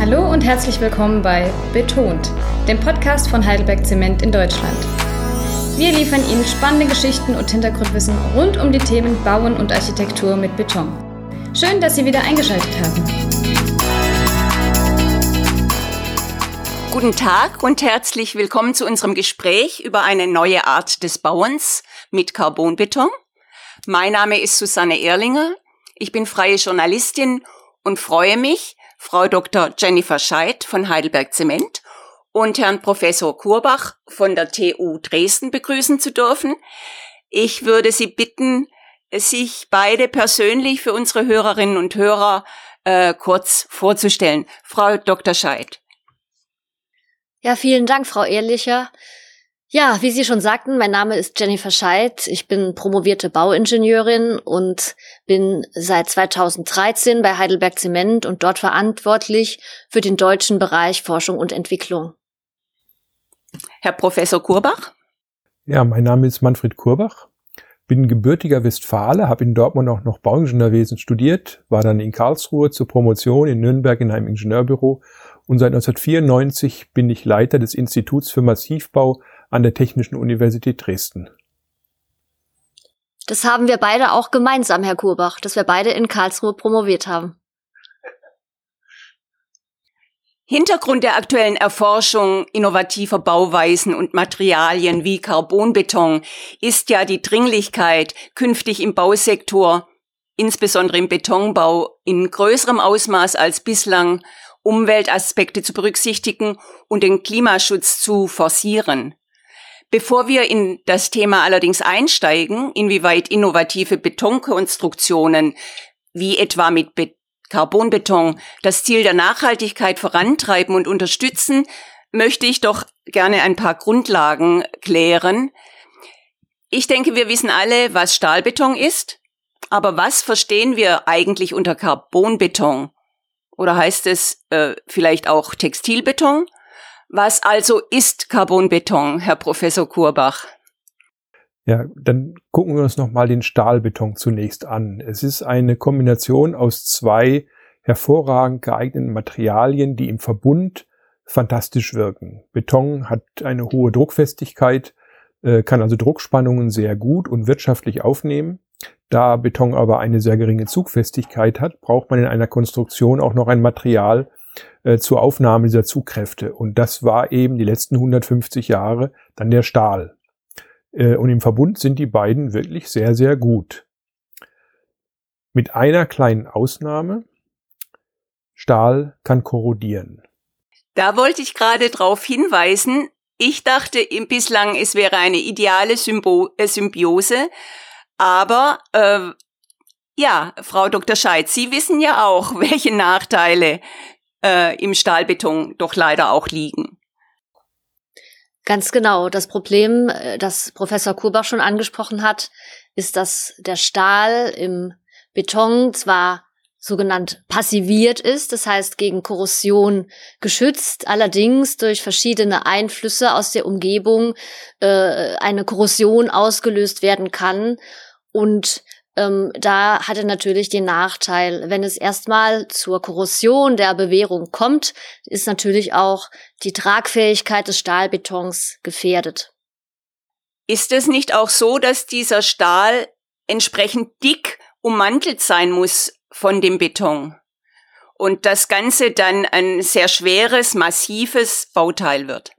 Hallo und herzlich willkommen bei Betont, dem Podcast von Heidelberg Zement in Deutschland. Wir liefern Ihnen spannende Geschichten und Hintergrundwissen rund um die Themen Bauen und Architektur mit Beton. Schön, dass Sie wieder eingeschaltet haben. Guten Tag und herzlich willkommen zu unserem Gespräch über eine neue Art des Bauens mit Carbonbeton. Mein Name ist Susanne Erlinger. Ich bin freie Journalistin und freue mich, Frau Dr. Jennifer Scheidt von Heidelberg Zement und Herrn Professor Kurbach von der TU Dresden begrüßen zu dürfen. Ich würde Sie bitten, sich beide persönlich für unsere Hörerinnen und Hörer äh, kurz vorzustellen. Frau Dr. Scheidt. Ja, vielen Dank, Frau Ehrlicher. Ja, wie Sie schon sagten, mein Name ist Jennifer Scheidt. Ich bin promovierte Bauingenieurin und bin seit 2013 bei Heidelberg Zement und dort verantwortlich für den deutschen Bereich Forschung und Entwicklung. Herr Professor Kurbach? Ja, mein Name ist Manfred Kurbach. Bin gebürtiger Westfale, habe in Dortmund auch noch Bauingenieurwesen studiert, war dann in Karlsruhe zur Promotion in Nürnberg in einem Ingenieurbüro und seit 1994 bin ich Leiter des Instituts für Massivbau an der Technischen Universität Dresden. Das haben wir beide auch gemeinsam, Herr Kurbach, dass wir beide in Karlsruhe promoviert haben. Hintergrund der aktuellen Erforschung innovativer Bauweisen und Materialien wie Carbonbeton ist ja die Dringlichkeit, künftig im Bausektor, insbesondere im Betonbau, in größerem Ausmaß als bislang Umweltaspekte zu berücksichtigen und den Klimaschutz zu forcieren. Bevor wir in das Thema allerdings einsteigen, inwieweit innovative Betonkonstruktionen, wie etwa mit Be Carbonbeton, das Ziel der Nachhaltigkeit vorantreiben und unterstützen, möchte ich doch gerne ein paar Grundlagen klären. Ich denke, wir wissen alle, was Stahlbeton ist, aber was verstehen wir eigentlich unter Carbonbeton? Oder heißt es äh, vielleicht auch Textilbeton? Was also ist Carbonbeton, Herr Professor Kurbach? Ja, dann gucken wir uns nochmal den Stahlbeton zunächst an. Es ist eine Kombination aus zwei hervorragend geeigneten Materialien, die im Verbund fantastisch wirken. Beton hat eine hohe Druckfestigkeit, äh, kann also Druckspannungen sehr gut und wirtschaftlich aufnehmen. Da Beton aber eine sehr geringe Zugfestigkeit hat, braucht man in einer Konstruktion auch noch ein Material, äh, zur Aufnahme dieser Zugkräfte. Und das war eben die letzten 150 Jahre dann der Stahl. Äh, und im Verbund sind die beiden wirklich sehr, sehr gut. Mit einer kleinen Ausnahme. Stahl kann korrodieren. Da wollte ich gerade darauf hinweisen. Ich dachte bislang, es wäre eine ideale Symbo äh, Symbiose. Aber äh, ja, Frau Dr. Scheid, Sie wissen ja auch, welche Nachteile äh, im Stahlbeton doch leider auch liegen. Ganz genau. Das Problem, äh, das Professor Kurbach schon angesprochen hat, ist, dass der Stahl im Beton zwar sogenannt passiviert ist, das heißt gegen Korrosion geschützt, allerdings durch verschiedene Einflüsse aus der Umgebung äh, eine Korrosion ausgelöst werden kann und ähm, da hat er natürlich den Nachteil, wenn es erstmal zur Korrosion der Bewährung kommt, ist natürlich auch die Tragfähigkeit des Stahlbetons gefährdet. Ist es nicht auch so, dass dieser Stahl entsprechend dick ummantelt sein muss von dem Beton? Und das Ganze dann ein sehr schweres, massives Bauteil wird?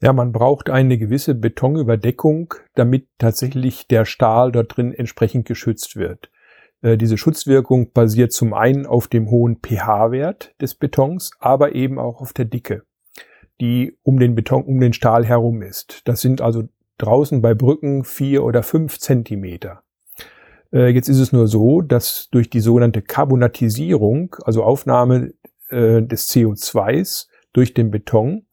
Ja, man braucht eine gewisse Betonüberdeckung, damit tatsächlich der Stahl dort drin entsprechend geschützt wird. Äh, diese Schutzwirkung basiert zum einen auf dem hohen pH-Wert des Betons, aber eben auch auf der Dicke, die um den Beton, um den Stahl herum ist. Das sind also draußen bei Brücken vier oder fünf Zentimeter. Äh, jetzt ist es nur so, dass durch die sogenannte Carbonatisierung, also Aufnahme äh, des CO2s durch den Beton,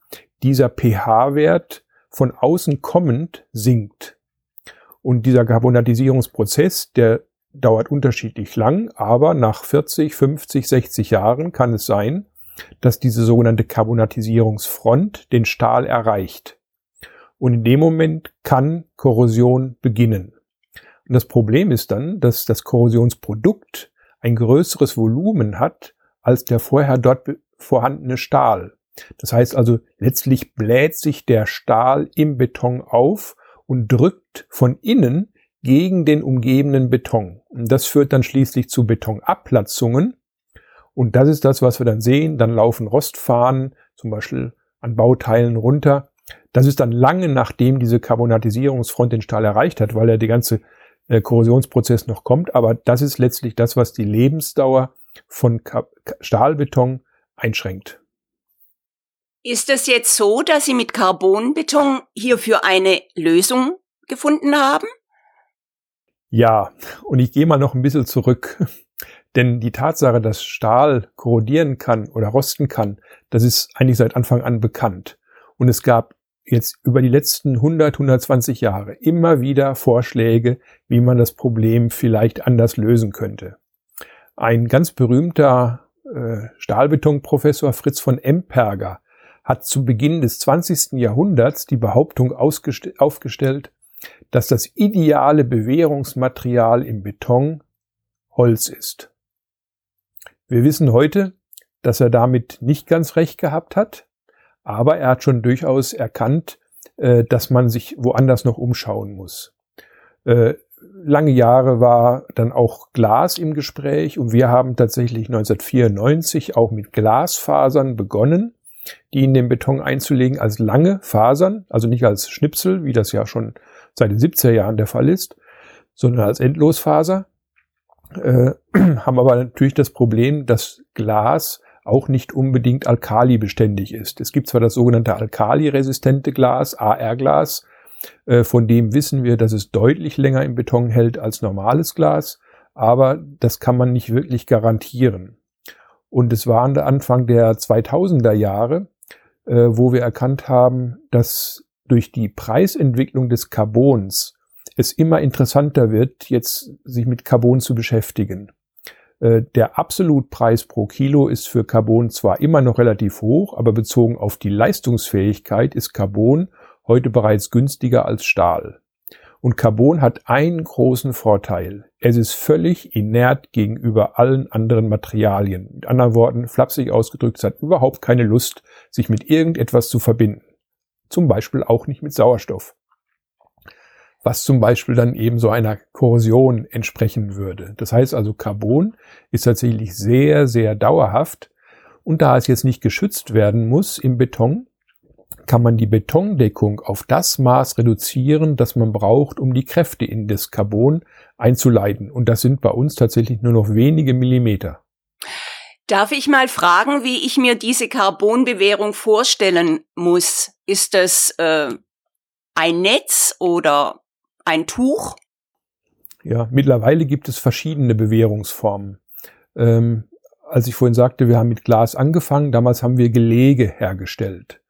dieser pH-Wert von außen kommend sinkt. Und dieser Carbonatisierungsprozess, der dauert unterschiedlich lang, aber nach 40, 50, 60 Jahren kann es sein, dass diese sogenannte Carbonatisierungsfront den Stahl erreicht. Und in dem Moment kann Korrosion beginnen. Und das Problem ist dann, dass das Korrosionsprodukt ein größeres Volumen hat als der vorher dort vorhandene Stahl. Das heißt also, letztlich bläht sich der Stahl im Beton auf und drückt von innen gegen den umgebenden Beton. Und das führt dann schließlich zu Betonabplatzungen. Und das ist das, was wir dann sehen. Dann laufen Rostfahnen zum Beispiel an Bauteilen runter. Das ist dann lange nachdem diese Carbonatisierungsfront den Stahl erreicht hat, weil er die ganze äh, Korrosionsprozess noch kommt. Aber das ist letztlich das, was die Lebensdauer von Stahlbeton einschränkt. Ist es jetzt so, dass Sie mit Carbonbeton hierfür eine Lösung gefunden haben? Ja, und ich gehe mal noch ein bisschen zurück. Denn die Tatsache, dass Stahl korrodieren kann oder rosten kann, das ist eigentlich seit Anfang an bekannt. Und es gab jetzt über die letzten 100, 120 Jahre immer wieder Vorschläge, wie man das Problem vielleicht anders lösen könnte. Ein ganz berühmter äh, Stahlbetonprofessor Fritz von Emperger hat zu Beginn des 20. Jahrhunderts die Behauptung aufgestellt, dass das ideale Bewährungsmaterial im Beton Holz ist. Wir wissen heute, dass er damit nicht ganz recht gehabt hat, aber er hat schon durchaus erkannt, äh, dass man sich woanders noch umschauen muss. Äh, lange Jahre war dann auch Glas im Gespräch und wir haben tatsächlich 1994 auch mit Glasfasern begonnen, die in den Beton einzulegen als lange Fasern, also nicht als Schnipsel, wie das ja schon seit den 70er Jahren der Fall ist, sondern als Endlosfaser. Äh, haben aber natürlich das Problem, dass Glas auch nicht unbedingt alkalibeständig ist. Es gibt zwar das sogenannte alkaliresistente Glas, AR-Glas, äh, von dem wissen wir, dass es deutlich länger im Beton hält als normales Glas, aber das kann man nicht wirklich garantieren. Und es war Anfang der 2000er Jahre, äh, wo wir erkannt haben, dass durch die Preisentwicklung des Carbons es immer interessanter wird, jetzt sich mit Carbon zu beschäftigen. Äh, der Absolutpreis pro Kilo ist für Carbon zwar immer noch relativ hoch, aber bezogen auf die Leistungsfähigkeit ist Carbon heute bereits günstiger als Stahl. Und Carbon hat einen großen Vorteil. Es ist völlig inert gegenüber allen anderen Materialien. Mit anderen Worten, flapsig ausgedrückt, es hat überhaupt keine Lust, sich mit irgendetwas zu verbinden. Zum Beispiel auch nicht mit Sauerstoff. Was zum Beispiel dann eben so einer Korrosion entsprechen würde. Das heißt also, Carbon ist tatsächlich sehr, sehr dauerhaft. Und da es jetzt nicht geschützt werden muss im Beton, kann man die Betondeckung auf das Maß reduzieren, das man braucht, um die Kräfte in das Carbon einzuleiten. Und das sind bei uns tatsächlich nur noch wenige Millimeter. Darf ich mal fragen, wie ich mir diese Carbonbewährung vorstellen muss? Ist das äh, ein Netz oder ein Tuch? Ja, mittlerweile gibt es verschiedene Bewährungsformen. Ähm, als ich vorhin sagte, wir haben mit Glas angefangen, damals haben wir Gelege hergestellt.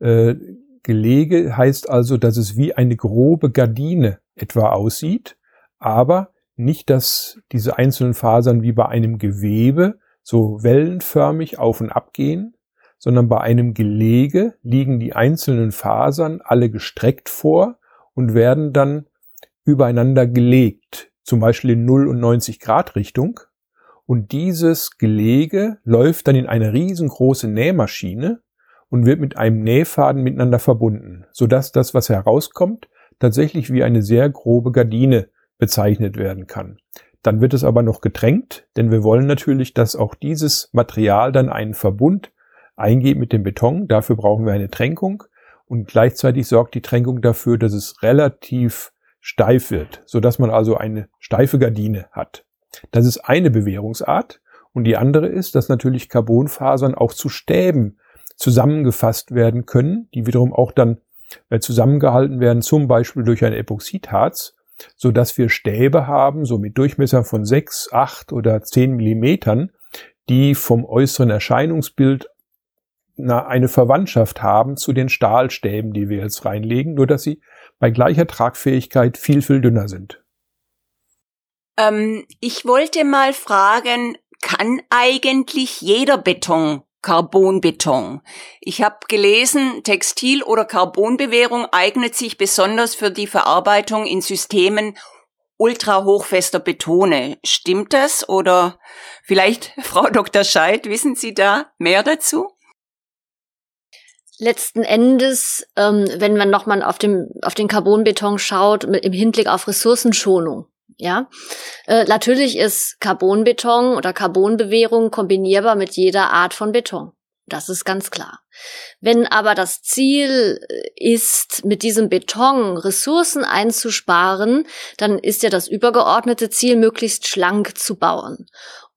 Äh, Gelege heißt also, dass es wie eine grobe Gardine etwa aussieht, aber nicht, dass diese einzelnen Fasern wie bei einem Gewebe so wellenförmig auf und ab gehen, sondern bei einem Gelege liegen die einzelnen Fasern alle gestreckt vor und werden dann übereinander gelegt, zum Beispiel in 0 und 90 Grad Richtung. Und dieses Gelege läuft dann in eine riesengroße Nähmaschine und wird mit einem Nähfaden miteinander verbunden, sodass das, was herauskommt, tatsächlich wie eine sehr grobe Gardine bezeichnet werden kann. Dann wird es aber noch getränkt, denn wir wollen natürlich, dass auch dieses Material dann einen Verbund eingeht mit dem Beton. Dafür brauchen wir eine Tränkung und gleichzeitig sorgt die Tränkung dafür, dass es relativ steif wird, sodass man also eine steife Gardine hat. Das ist eine Bewährungsart und die andere ist, dass natürlich Carbonfasern auch zu Stäben zusammengefasst werden können, die wiederum auch dann äh, zusammengehalten werden, zum Beispiel durch ein Epoxidharz, so dass wir Stäbe haben, so mit Durchmesser von sechs, acht oder zehn Millimetern, die vom äußeren Erscheinungsbild eine Verwandtschaft haben zu den Stahlstäben, die wir jetzt reinlegen, nur dass sie bei gleicher Tragfähigkeit viel, viel dünner sind. Ähm, ich wollte mal fragen, kann eigentlich jeder Beton Carbonbeton. Ich habe gelesen, Textil- oder Carbonbewehrung eignet sich besonders für die Verarbeitung in Systemen ultrahochfester Betone. Stimmt das? Oder vielleicht, Frau Dr. Scheid, wissen Sie da mehr dazu? Letzten Endes, ähm, wenn man nochmal auf, auf den Carbonbeton schaut, mit, im Hinblick auf Ressourcenschonung, ja, äh, natürlich ist Carbonbeton oder Carbonbewehrung kombinierbar mit jeder Art von Beton. Das ist ganz klar. Wenn aber das Ziel äh, ist, mit diesem Beton Ressourcen einzusparen, dann ist ja das übergeordnete Ziel, möglichst schlank zu bauen.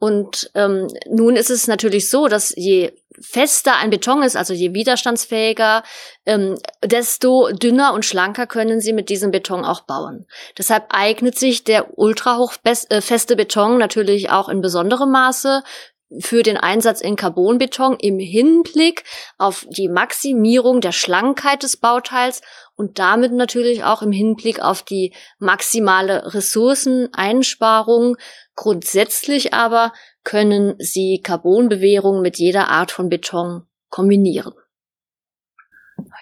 Und ähm, nun ist es natürlich so, dass je fester ein Beton ist, also je widerstandsfähiger, ähm, desto dünner und schlanker können sie mit diesem Beton auch bauen. Deshalb eignet sich der ultrahochfeste äh, Beton natürlich auch in besonderem Maße für den Einsatz in Carbonbeton im Hinblick auf die Maximierung der Schlankheit des Bauteils und damit natürlich auch im Hinblick auf die maximale Ressourceneinsparung. Grundsätzlich aber können sie Carbonbewehrung mit jeder Art von Beton kombinieren.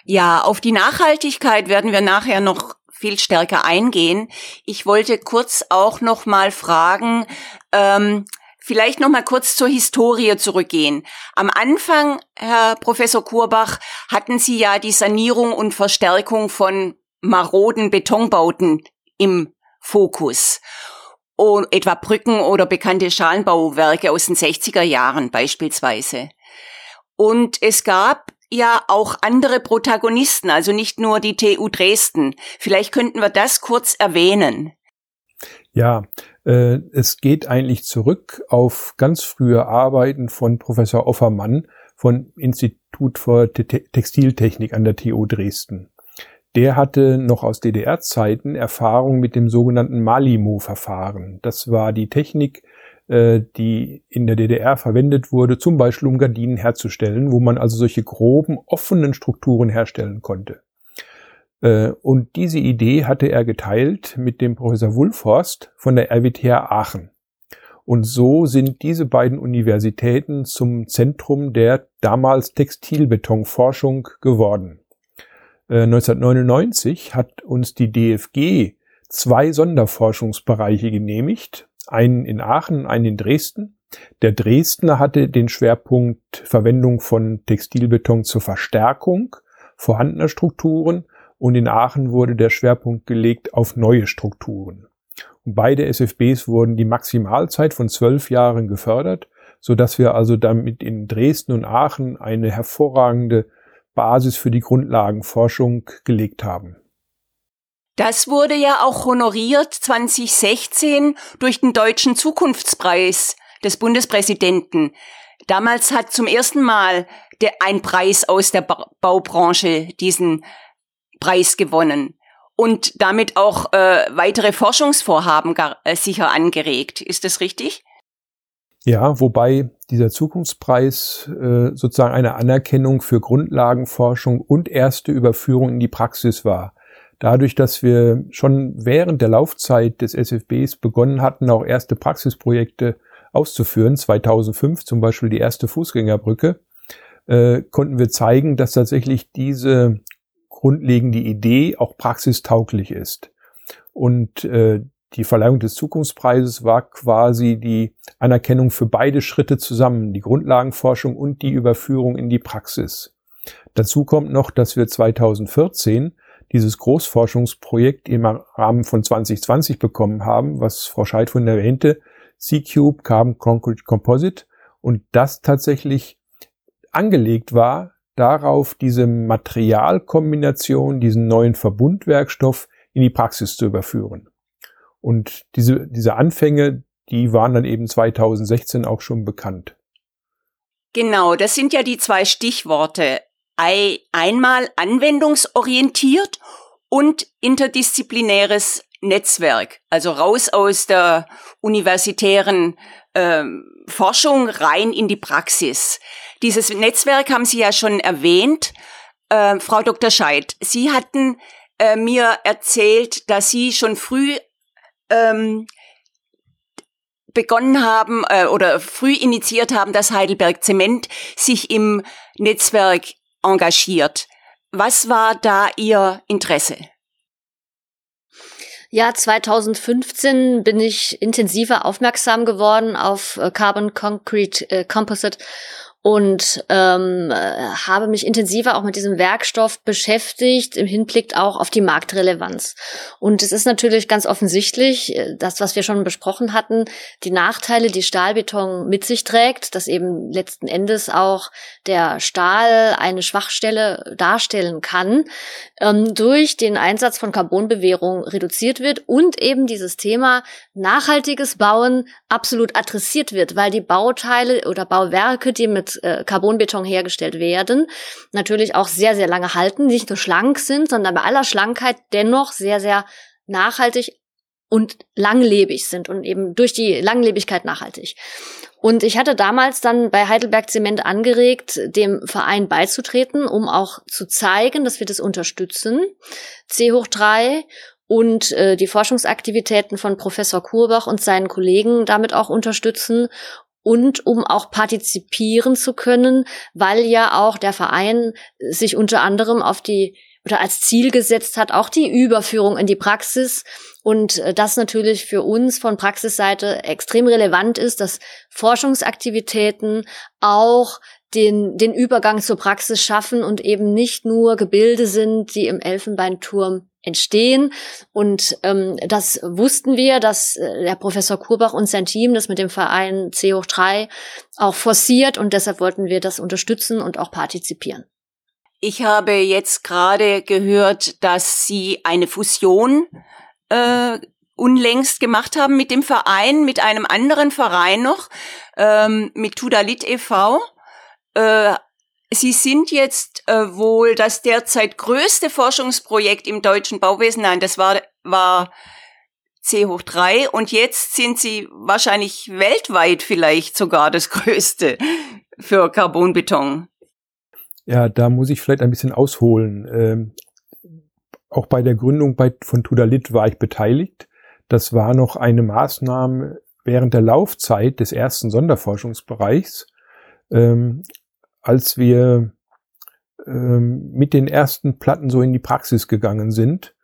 Ja, auf die Nachhaltigkeit werden wir nachher noch viel stärker eingehen. Ich wollte kurz auch noch mal fragen, ähm, Vielleicht noch mal kurz zur Historie zurückgehen. Am Anfang, Herr Professor Kurbach, hatten Sie ja die Sanierung und Verstärkung von maroden Betonbauten im Fokus. Etwa Brücken oder bekannte Schalenbauwerke aus den 60er Jahren beispielsweise. Und es gab ja auch andere Protagonisten, also nicht nur die TU Dresden. Vielleicht könnten wir das kurz erwähnen. Ja, äh, es geht eigentlich zurück auf ganz frühe Arbeiten von Professor Offermann von Institut für Textiltechnik an der TU Dresden. Der hatte noch aus DDR-Zeiten Erfahrung mit dem sogenannten Malimo-Verfahren. Das war die Technik, äh, die in der DDR verwendet wurde, zum Beispiel um Gardinen herzustellen, wo man also solche groben, offenen Strukturen herstellen konnte. Äh, und diese Idee hatte er geteilt mit dem Professor Wulforst von der RWTH Aachen. Und so sind diese beiden Universitäten zum Zentrum der damals Textilbetonforschung geworden. 1999 äh, hat uns die DFG zwei Sonderforschungsbereiche genehmigt, einen in Aachen, einen in Dresden. Der Dresdner hatte den Schwerpunkt Verwendung von Textilbeton zur Verstärkung vorhandener Strukturen und in Aachen wurde der Schwerpunkt gelegt auf neue Strukturen. Und beide SFBs wurden die Maximalzeit von zwölf Jahren gefördert, so dass wir also damit in Dresden und Aachen eine hervorragende Basis für die Grundlagenforschung gelegt haben. Das wurde ja auch honoriert 2016 durch den Deutschen Zukunftspreis des Bundespräsidenten. Damals hat zum ersten Mal ein Preis aus der ba Baubranche diesen Preis gewonnen und damit auch äh, weitere Forschungsvorhaben gar, äh, sicher angeregt. Ist das richtig? Ja, wobei dieser Zukunftspreis äh, sozusagen eine Anerkennung für Grundlagenforschung und erste Überführung in die Praxis war. Dadurch, dass wir schon während der Laufzeit des SFBs begonnen hatten, auch erste Praxisprojekte auszuführen, 2005 zum Beispiel die erste Fußgängerbrücke, äh, konnten wir zeigen, dass tatsächlich diese grundlegende Idee auch praxistauglich ist. Und äh, die Verleihung des Zukunftspreises war quasi die Anerkennung für beide Schritte zusammen, die Grundlagenforschung und die Überführung in die Praxis. Dazu kommt noch, dass wir 2014 dieses Großforschungsprojekt im Rahmen von 2020 bekommen haben, was Frau Scheid von erwähnte, C-Cube Carbon Concrete Composite und das tatsächlich angelegt war darauf, diese Materialkombination, diesen neuen Verbundwerkstoff in die Praxis zu überführen. Und diese, diese Anfänge, die waren dann eben 2016 auch schon bekannt. Genau, das sind ja die zwei Stichworte. Einmal anwendungsorientiert und interdisziplinäres Netzwerk, also raus aus der universitären äh, Forschung rein in die Praxis. Dieses Netzwerk haben Sie ja schon erwähnt, äh, Frau Dr. Scheid. Sie hatten äh, mir erzählt, dass Sie schon früh ähm, begonnen haben äh, oder früh initiiert haben, dass Heidelberg Zement sich im Netzwerk engagiert. Was war da Ihr Interesse? Ja, 2015 bin ich intensiver aufmerksam geworden auf äh, Carbon Concrete äh, Composite und ähm, habe mich intensiver auch mit diesem Werkstoff beschäftigt, im Hinblick auch auf die Marktrelevanz. Und es ist natürlich ganz offensichtlich, äh, das, was wir schon besprochen hatten, die Nachteile, die Stahlbeton mit sich trägt, dass eben letzten Endes auch der Stahl eine Schwachstelle darstellen kann, ähm, durch den Einsatz von Carbonbewährung reduziert wird und eben dieses Thema nachhaltiges Bauen absolut adressiert wird, weil die Bauteile oder Bauwerke, die mit äh, Carbonbeton hergestellt werden, natürlich auch sehr, sehr lange halten, nicht nur schlank sind, sondern bei aller Schlankheit dennoch sehr, sehr nachhaltig und langlebig sind und eben durch die Langlebigkeit nachhaltig. Und ich hatte damals dann bei Heidelberg Zement angeregt, dem Verein beizutreten, um auch zu zeigen, dass wir das unterstützen. C hoch drei und äh, die Forschungsaktivitäten von Professor Kurbach und seinen Kollegen damit auch unterstützen und um auch partizipieren zu können, weil ja auch der Verein sich unter anderem auf die oder als Ziel gesetzt hat, auch die Überführung in die Praxis. Und äh, das natürlich für uns von Praxisseite extrem relevant ist, dass Forschungsaktivitäten auch den, den Übergang zur Praxis schaffen und eben nicht nur Gebilde sind, die im Elfenbeinturm entstehen. Und ähm, das wussten wir, dass äh, der Professor Kurbach und sein Team das mit dem Verein C hoch 3 auch forciert und deshalb wollten wir das unterstützen und auch partizipieren. Ich habe jetzt gerade gehört, dass Sie eine Fusion äh, unlängst gemacht haben mit dem Verein, mit einem anderen Verein noch, ähm, mit Tudalit e.V. Äh, Sie sind jetzt äh, wohl das derzeit größte Forschungsprojekt im deutschen Bauwesen. Nein, das war, war C hoch drei und jetzt sind Sie wahrscheinlich weltweit vielleicht sogar das größte für Carbonbeton. Ja, da muss ich vielleicht ein bisschen ausholen. Ähm, auch bei der Gründung bei, von Tudalit war ich beteiligt. Das war noch eine Maßnahme während der Laufzeit des ersten Sonderforschungsbereichs. Ähm, als wir ähm, mit den ersten Platten so in die Praxis gegangen sind,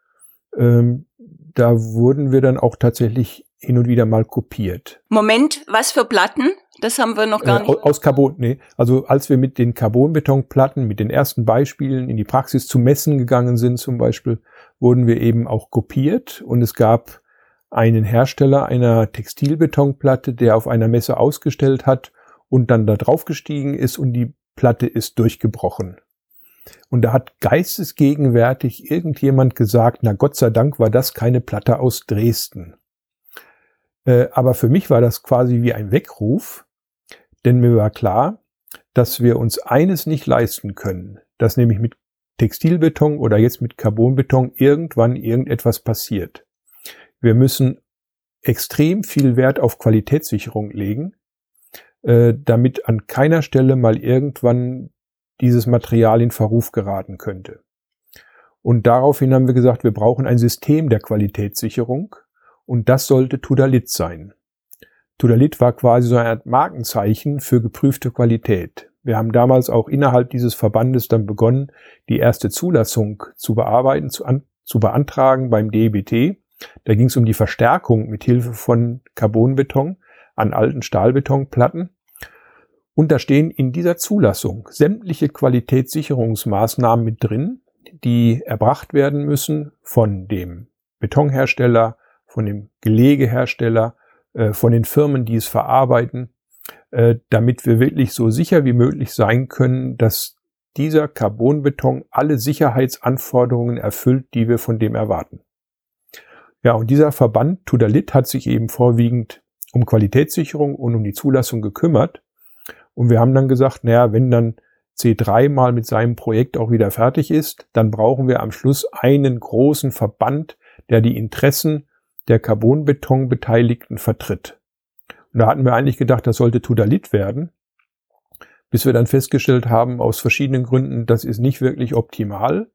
ähm, da wurden wir dann auch tatsächlich hin und wieder mal kopiert. Moment, was für Platten? Das haben wir noch gar äh, nicht. Aus Carbon, nee. Also als wir mit den Carbonbetonplatten, mit den ersten Beispielen in die Praxis zu messen gegangen sind zum Beispiel, wurden wir eben auch kopiert und es gab einen Hersteller einer Textilbetonplatte, der auf einer Messe ausgestellt hat und dann da drauf gestiegen ist und die Platte ist durchgebrochen. Und da hat geistesgegenwärtig irgendjemand gesagt, na Gott sei Dank war das keine Platte aus Dresden. Äh, aber für mich war das quasi wie ein Weckruf, denn mir war klar, dass wir uns eines nicht leisten können, dass nämlich mit Textilbeton oder jetzt mit Carbonbeton irgendwann irgendetwas passiert. Wir müssen extrem viel Wert auf Qualitätssicherung legen äh, damit an keiner Stelle mal irgendwann dieses Material in Verruf geraten könnte. Und daraufhin haben wir gesagt, wir brauchen ein System der Qualitätssicherung und das sollte Tudalit sein. Tudalit war quasi so Art Markenzeichen für geprüfte Qualität. Wir haben damals auch innerhalb dieses Verbandes dann begonnen, die erste Zulassung zu bearbeiten, zu, an, zu beantragen beim DEBT. Da ging es um die Verstärkung mit Hilfe von Carbonbeton an alten Stahlbetonplatten. Und da stehen in dieser Zulassung sämtliche Qualitätssicherungsmaßnahmen mit drin, die erbracht werden müssen von dem Betonhersteller, von dem Gelegehersteller, äh, von den Firmen, die es verarbeiten, äh, damit wir wirklich so sicher wie möglich sein können, dass dieser Carbonbeton alle Sicherheitsanforderungen erfüllt, die wir von dem erwarten. Ja, und dieser Verband Tudalit hat sich eben vorwiegend um Qualitätssicherung und um die Zulassung gekümmert und wir haben dann gesagt, naja, wenn dann C3 mal mit seinem Projekt auch wieder fertig ist, dann brauchen wir am Schluss einen großen Verband, der die Interessen der Carbonbeton-Beteiligten vertritt. Und da hatten wir eigentlich gedacht, das sollte Tudalit werden, bis wir dann festgestellt haben, aus verschiedenen Gründen, das ist nicht wirklich optimal.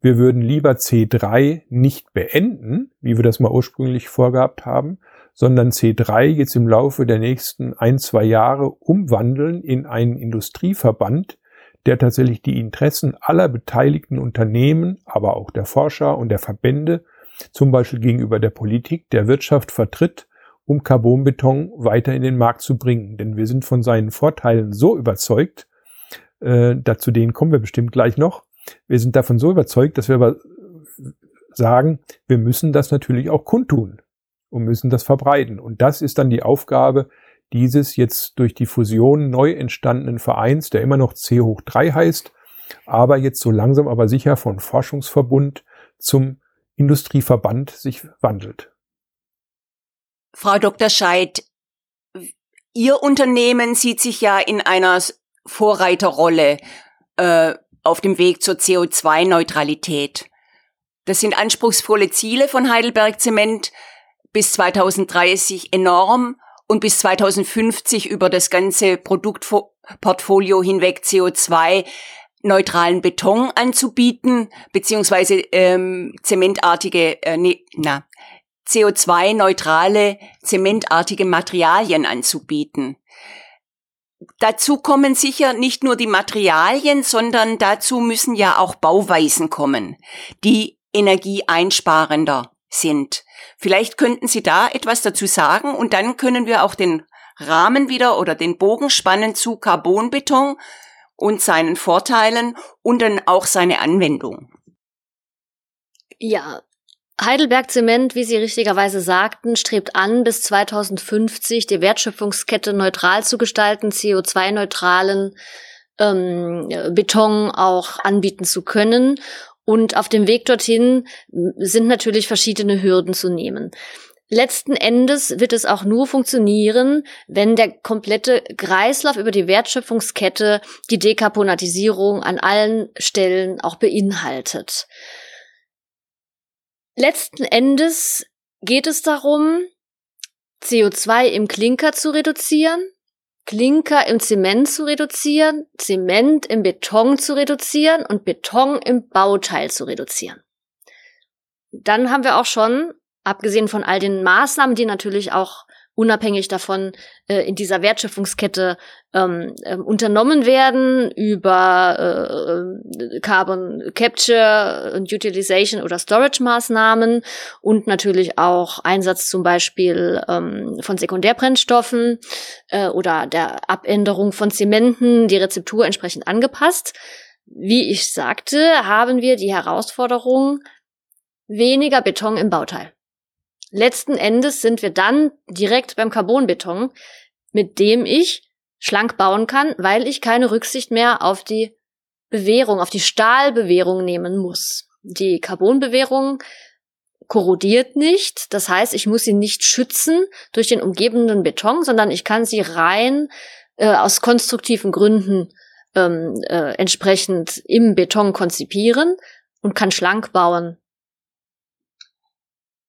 Wir würden lieber C3 nicht beenden, wie wir das mal ursprünglich vorgehabt haben, sondern C3 jetzt im Laufe der nächsten ein, zwei Jahre umwandeln in einen Industrieverband, der tatsächlich die Interessen aller beteiligten Unternehmen, aber auch der Forscher und der Verbände zum Beispiel gegenüber der Politik, der Wirtschaft vertritt, um Carbonbeton weiter in den Markt zu bringen. Denn wir sind von seinen Vorteilen so überzeugt, äh, dazu denen kommen wir bestimmt gleich noch. Wir sind davon so überzeugt, dass wir aber sagen, wir müssen das natürlich auch kundtun und müssen das verbreiten. Und das ist dann die Aufgabe dieses jetzt durch die Fusion neu entstandenen Vereins, der immer noch C hoch 3 heißt, aber jetzt so langsam aber sicher von Forschungsverbund zum Industrieverband sich wandelt. Frau Dr. Scheid, Ihr Unternehmen sieht sich ja in einer Vorreiterrolle äh, auf dem Weg zur CO2-Neutralität. Das sind anspruchsvolle Ziele von Heidelberg Zement bis 2030 enorm und bis 2050 über das ganze Produktportfolio hinweg CO2 neutralen Beton anzubieten, beziehungsweise ähm, zementartige, äh, nee, na, CO2-neutrale, zementartige Materialien anzubieten. Dazu kommen sicher nicht nur die Materialien, sondern dazu müssen ja auch Bauweisen kommen, die energieeinsparender sind. Vielleicht könnten Sie da etwas dazu sagen und dann können wir auch den Rahmen wieder oder den Bogen spannen zu Carbonbeton und seinen Vorteilen und dann auch seine Anwendung. Ja, Heidelberg Zement, wie Sie richtigerweise sagten, strebt an, bis 2050 die Wertschöpfungskette neutral zu gestalten, CO2-neutralen ähm, Beton auch anbieten zu können. Und auf dem Weg dorthin sind natürlich verschiedene Hürden zu nehmen. Letzten Endes wird es auch nur funktionieren, wenn der komplette Kreislauf über die Wertschöpfungskette die Dekarbonatisierung an allen Stellen auch beinhaltet. Letzten Endes geht es darum, CO2 im Klinker zu reduzieren, Klinker im Zement zu reduzieren, Zement im Beton zu reduzieren und Beton im Bauteil zu reduzieren. Dann haben wir auch schon, abgesehen von all den Maßnahmen, die natürlich auch unabhängig davon äh, in dieser Wertschöpfungskette ähm, ähm, unternommen werden über äh, Carbon Capture und Utilization oder Storage Maßnahmen und natürlich auch Einsatz zum Beispiel ähm, von Sekundärbrennstoffen äh, oder der Abänderung von Zementen, die Rezeptur entsprechend angepasst. Wie ich sagte, haben wir die Herausforderung, weniger Beton im Bauteil. Letzten Endes sind wir dann direkt beim Carbonbeton, mit dem ich schlank bauen kann, weil ich keine Rücksicht mehr auf die Bewährung, auf die Stahlbewährung nehmen muss. Die Carbonbewährung korrodiert nicht, das heißt, ich muss sie nicht schützen durch den umgebenden Beton, sondern ich kann sie rein äh, aus konstruktiven Gründen ähm, äh, entsprechend im Beton konzipieren und kann schlank bauen.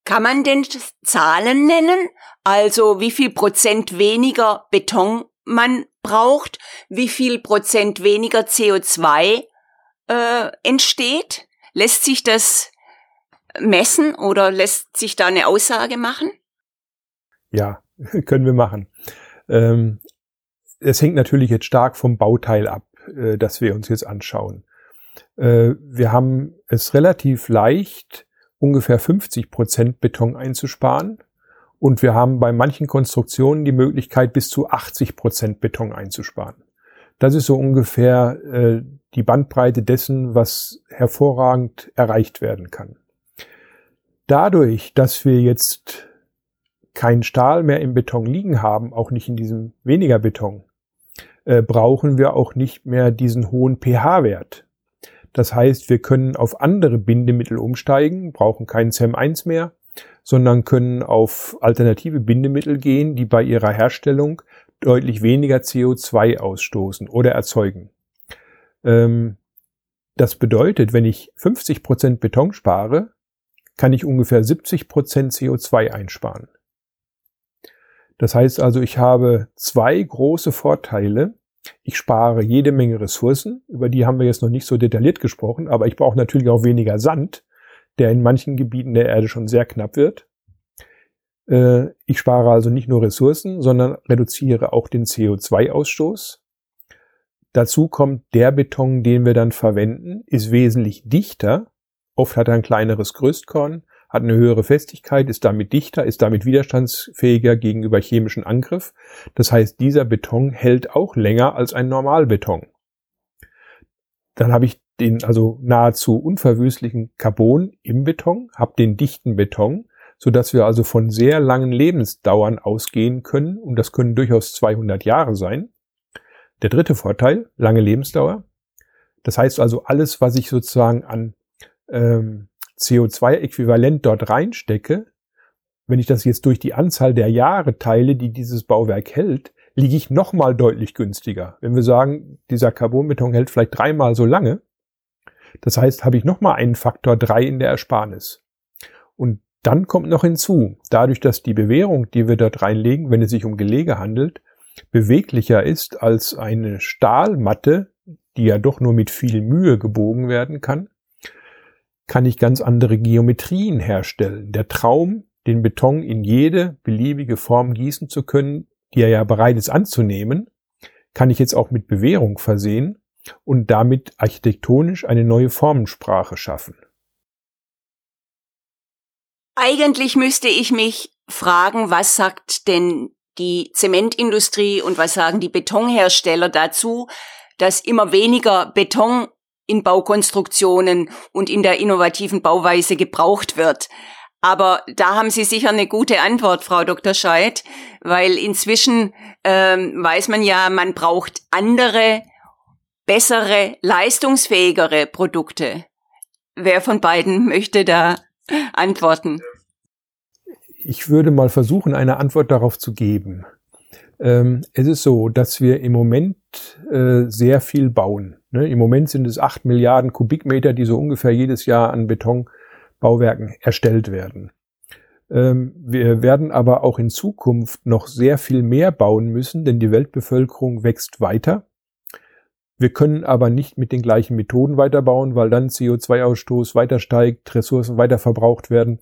Kann man denn Zahlen nennen? Also wie viel Prozent weniger Beton man braucht, wie viel Prozent weniger CO2 äh, entsteht? Lässt sich das messen oder lässt sich da eine Aussage machen? Ja, können wir machen. Ähm, es hängt natürlich jetzt stark vom Bauteil ab, äh, das wir uns jetzt anschauen. Äh, wir haben es relativ leicht, ungefähr 50 Prozent Beton einzusparen. Und wir haben bei manchen Konstruktionen die Möglichkeit, bis zu 80 Prozent Beton einzusparen. Das ist so ungefähr äh, die Bandbreite dessen, was hervorragend erreicht werden kann. Dadurch, dass wir jetzt keinen Stahl mehr im Beton liegen haben, auch nicht in diesem weniger Beton, äh, brauchen wir auch nicht mehr diesen hohen pH-Wert. Das heißt, wir können auf andere Bindemittel umsteigen, brauchen keinen CEM1 mehr, sondern können auf alternative Bindemittel gehen, die bei ihrer Herstellung deutlich weniger CO2 ausstoßen oder erzeugen. Ähm, das bedeutet, wenn ich 50 Prozent Beton spare, kann ich ungefähr 70 Prozent CO2 einsparen. Das heißt also, ich habe zwei große Vorteile, ich spare jede Menge Ressourcen, über die haben wir jetzt noch nicht so detailliert gesprochen, aber ich brauche natürlich auch weniger Sand, der in manchen Gebieten der Erde schon sehr knapp wird. Äh, ich spare also nicht nur Ressourcen, sondern reduziere auch den CO2-Ausstoß. Dazu kommt der Beton, den wir dann verwenden, ist wesentlich dichter. Oft hat er ein kleineres Größtkorn, hat eine höhere Festigkeit, ist damit dichter, ist damit widerstandsfähiger gegenüber chemischen Angriff. Das heißt, dieser Beton hält auch länger als ein Normalbeton. Dann habe ich den also nahezu unverwüstlichen Carbon im Beton, habe den dichten Beton, so dass wir also von sehr langen Lebensdauern ausgehen können und das können durchaus 200 Jahre sein. Der dritte Vorteil, lange Lebensdauer. Das heißt also, alles, was ich sozusagen an ähm, CO2-Äquivalent dort reinstecke, wenn ich das jetzt durch die Anzahl der Jahre teile, die dieses Bauwerk hält, liege ich nochmal deutlich günstiger. Wenn wir sagen, dieser Carbonbeton hält vielleicht dreimal so lange, das heißt, habe ich nochmal einen Faktor drei in der Ersparnis. Und dann kommt noch hinzu, dadurch, dass die Bewährung, die wir dort reinlegen, wenn es sich um Gelege handelt, beweglicher ist als eine Stahlmatte, die ja doch nur mit viel Mühe gebogen werden kann, kann ich ganz andere Geometrien herstellen. Der Traum, den Beton in jede beliebige Form gießen zu können, die er ja bereit ist anzunehmen, kann ich jetzt auch mit Bewährung versehen und damit architektonisch eine neue Formensprache schaffen. Eigentlich müsste ich mich fragen, was sagt denn die Zementindustrie und was sagen die Betonhersteller dazu, dass immer weniger Beton in Baukonstruktionen und in der innovativen Bauweise gebraucht wird. Aber da haben Sie sicher eine gute Antwort, Frau Dr. Scheidt, weil inzwischen ähm, weiß man ja, man braucht andere, bessere, leistungsfähigere Produkte. Wer von beiden möchte da antworten? Ich würde mal versuchen, eine Antwort darauf zu geben. Ähm, es ist so, dass wir im Moment äh, sehr viel bauen. Ne? Im Moment sind es acht Milliarden Kubikmeter, die so ungefähr jedes Jahr an Betonbauwerken erstellt werden. Ähm, wir werden aber auch in Zukunft noch sehr viel mehr bauen müssen, denn die Weltbevölkerung wächst weiter. Wir können aber nicht mit den gleichen Methoden weiterbauen, weil dann CO2-Ausstoß weiter steigt, Ressourcen weiter verbraucht werden.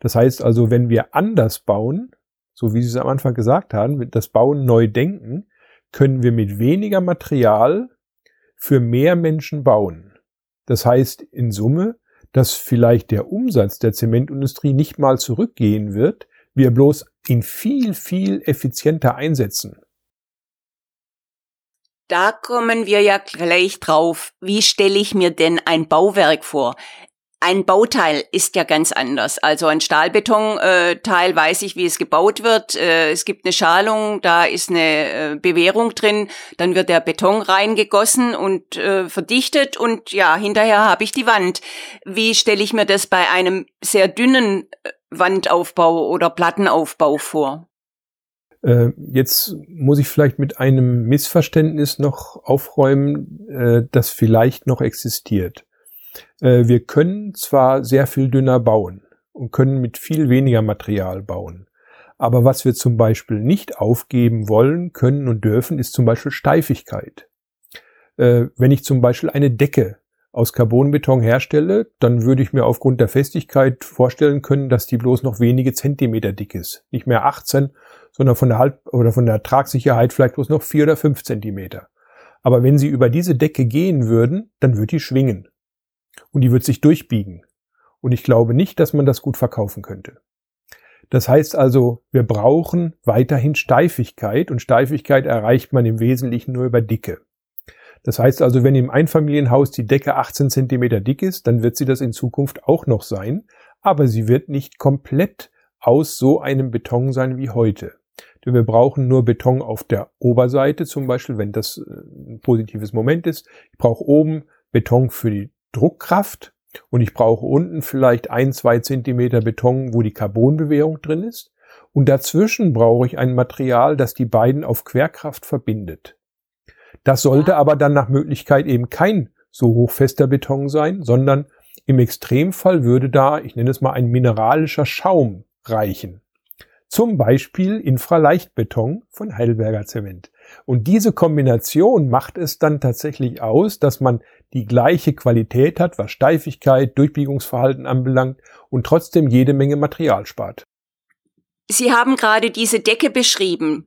Das heißt also, wenn wir anders bauen, so wie Sie es am Anfang gesagt haben, das Bauen neu denken, können wir mit weniger Material für mehr Menschen bauen. Das heißt in Summe, dass vielleicht der Umsatz der Zementindustrie nicht mal zurückgehen wird, wir bloß ihn viel, viel effizienter einsetzen. Da kommen wir ja gleich drauf. Wie stelle ich mir denn ein Bauwerk vor? Ein Bauteil ist ja ganz anders. Also ein Stahlbetonteil äh, weiß ich, wie es gebaut wird. Äh, es gibt eine Schalung, da ist eine äh, Bewährung drin, dann wird der Beton reingegossen und verdichtet und ja, hinterher habe ich die Wand. Wie stelle ich mir das bei einem sehr dünnen Wandaufbau oder Plattenaufbau vor? Jetzt muss ich vielleicht mit einem Missverständnis noch aufräumen, das vielleicht noch existiert. Äh, wir können zwar sehr viel dünner bauen und können mit viel weniger Material bauen. Aber was wir zum Beispiel nicht aufgeben wollen, können und dürfen, ist zum Beispiel Steifigkeit. Äh, wenn ich zum Beispiel eine Decke aus Carbonbeton herstelle, dann würde ich mir aufgrund der Festigkeit vorstellen können, dass die bloß noch wenige Zentimeter dick ist. Nicht mehr 18, sondern von der Halt oder von der Tragsicherheit vielleicht bloß noch vier oder fünf Zentimeter. Aber wenn sie über diese Decke gehen würden, dann würde die schwingen und die wird sich durchbiegen. Und ich glaube nicht, dass man das gut verkaufen könnte. Das heißt also, wir brauchen weiterhin Steifigkeit und Steifigkeit erreicht man im Wesentlichen nur über Dicke. Das heißt also, wenn im Einfamilienhaus die Decke 18 Zentimeter dick ist, dann wird sie das in Zukunft auch noch sein, aber sie wird nicht komplett aus so einem Beton sein wie heute. Denn wir brauchen nur Beton auf der Oberseite, zum Beispiel, wenn das äh, ein positives Moment ist. Ich brauche oben Beton für die Druckkraft und ich brauche unten vielleicht ein, zwei Zentimeter Beton, wo die Carbonbewährung drin ist. Und dazwischen brauche ich ein Material, das die beiden auf Querkraft verbindet. Das sollte aber dann nach Möglichkeit eben kein so hochfester Beton sein, sondern im Extremfall würde da, ich nenne es mal ein mineralischer Schaum reichen. Zum Beispiel Infraleichtbeton von Heidelberger Zement. Und diese Kombination macht es dann tatsächlich aus, dass man die gleiche Qualität hat, was Steifigkeit, Durchbiegungsverhalten anbelangt und trotzdem jede Menge Material spart. Sie haben gerade diese Decke beschrieben.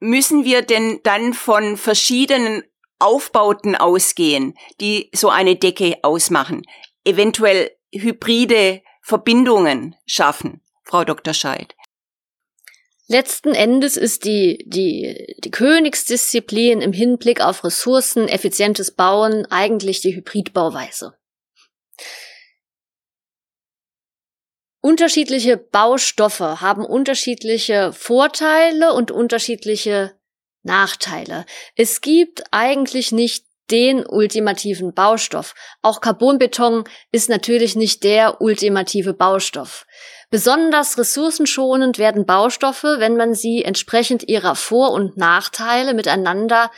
Müssen wir denn dann von verschiedenen Aufbauten ausgehen, die so eine Decke ausmachen? Eventuell hybride Verbindungen schaffen, Frau Dr. Scheid? Letzten Endes ist die, die, die Königsdisziplin im Hinblick auf Ressourcen, effizientes Bauen eigentlich die Hybridbauweise. Unterschiedliche Baustoffe haben unterschiedliche Vorteile und unterschiedliche Nachteile. Es gibt eigentlich nicht den ultimativen Baustoff. Auch Carbonbeton ist natürlich nicht der ultimative Baustoff. Besonders ressourcenschonend werden Baustoffe, wenn man sie entsprechend ihrer Vor- und Nachteile miteinander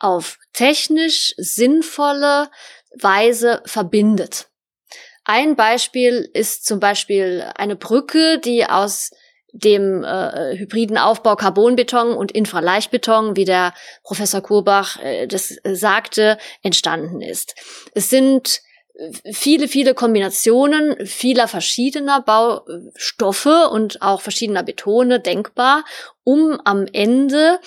auf technisch sinnvolle Weise verbindet. Ein Beispiel ist zum Beispiel eine Brücke, die aus dem äh, hybriden Aufbau Carbonbeton und Infraleichtbeton, wie der Professor Kurbach äh, das sagte, entstanden ist. Es sind viele, viele Kombinationen vieler verschiedener Baustoffe und auch verschiedener Betone denkbar, um am Ende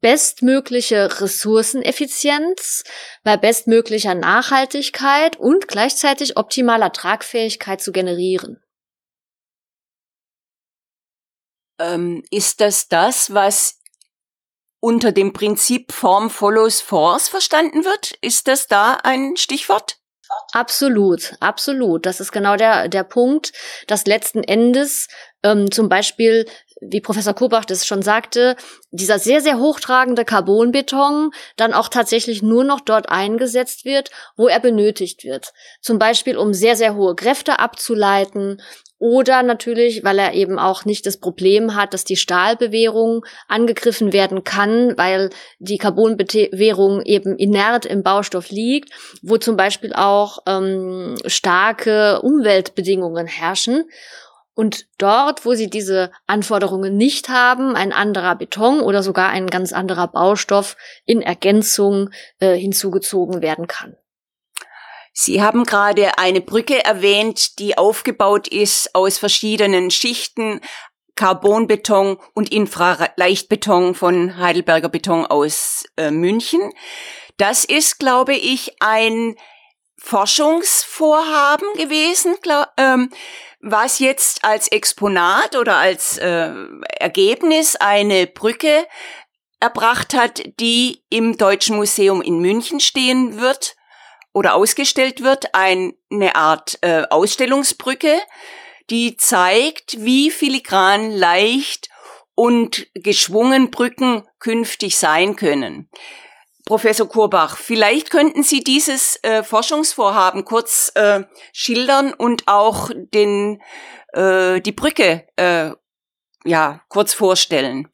bestmögliche Ressourceneffizienz bei bestmöglicher Nachhaltigkeit und gleichzeitig optimaler Tragfähigkeit zu generieren. Ähm, ist das das, was unter dem Prinzip Form follows force verstanden wird? Ist das da ein Stichwort? Absolut, absolut. Das ist genau der, der Punkt, dass letzten Endes ähm, zum Beispiel, wie Professor Kobach das schon sagte, dieser sehr, sehr hochtragende Carbonbeton dann auch tatsächlich nur noch dort eingesetzt wird, wo er benötigt wird. Zum Beispiel, um sehr, sehr hohe Kräfte abzuleiten oder natürlich, weil er eben auch nicht das Problem hat, dass die Stahlbewährung angegriffen werden kann, weil die Carbonbewährung eben inert im Baustoff liegt, wo zum Beispiel auch ähm, starke Umweltbedingungen herrschen. Und dort, wo sie diese Anforderungen nicht haben, ein anderer Beton oder sogar ein ganz anderer Baustoff in Ergänzung äh, hinzugezogen werden kann. Sie haben gerade eine Brücke erwähnt, die aufgebaut ist aus verschiedenen Schichten, Carbonbeton und Infraleichtbeton von Heidelberger Beton aus äh, München. Das ist, glaube ich, ein Forschungsvorhaben gewesen, glaub, ähm, was jetzt als Exponat oder als äh, Ergebnis eine Brücke erbracht hat, die im Deutschen Museum in München stehen wird oder ausgestellt wird, eine Art äh, Ausstellungsbrücke, die zeigt, wie filigran leicht und geschwungen Brücken künftig sein können. Professor Kurbach, vielleicht könnten Sie dieses äh, Forschungsvorhaben kurz äh, schildern und auch den, äh, die Brücke äh, ja, kurz vorstellen.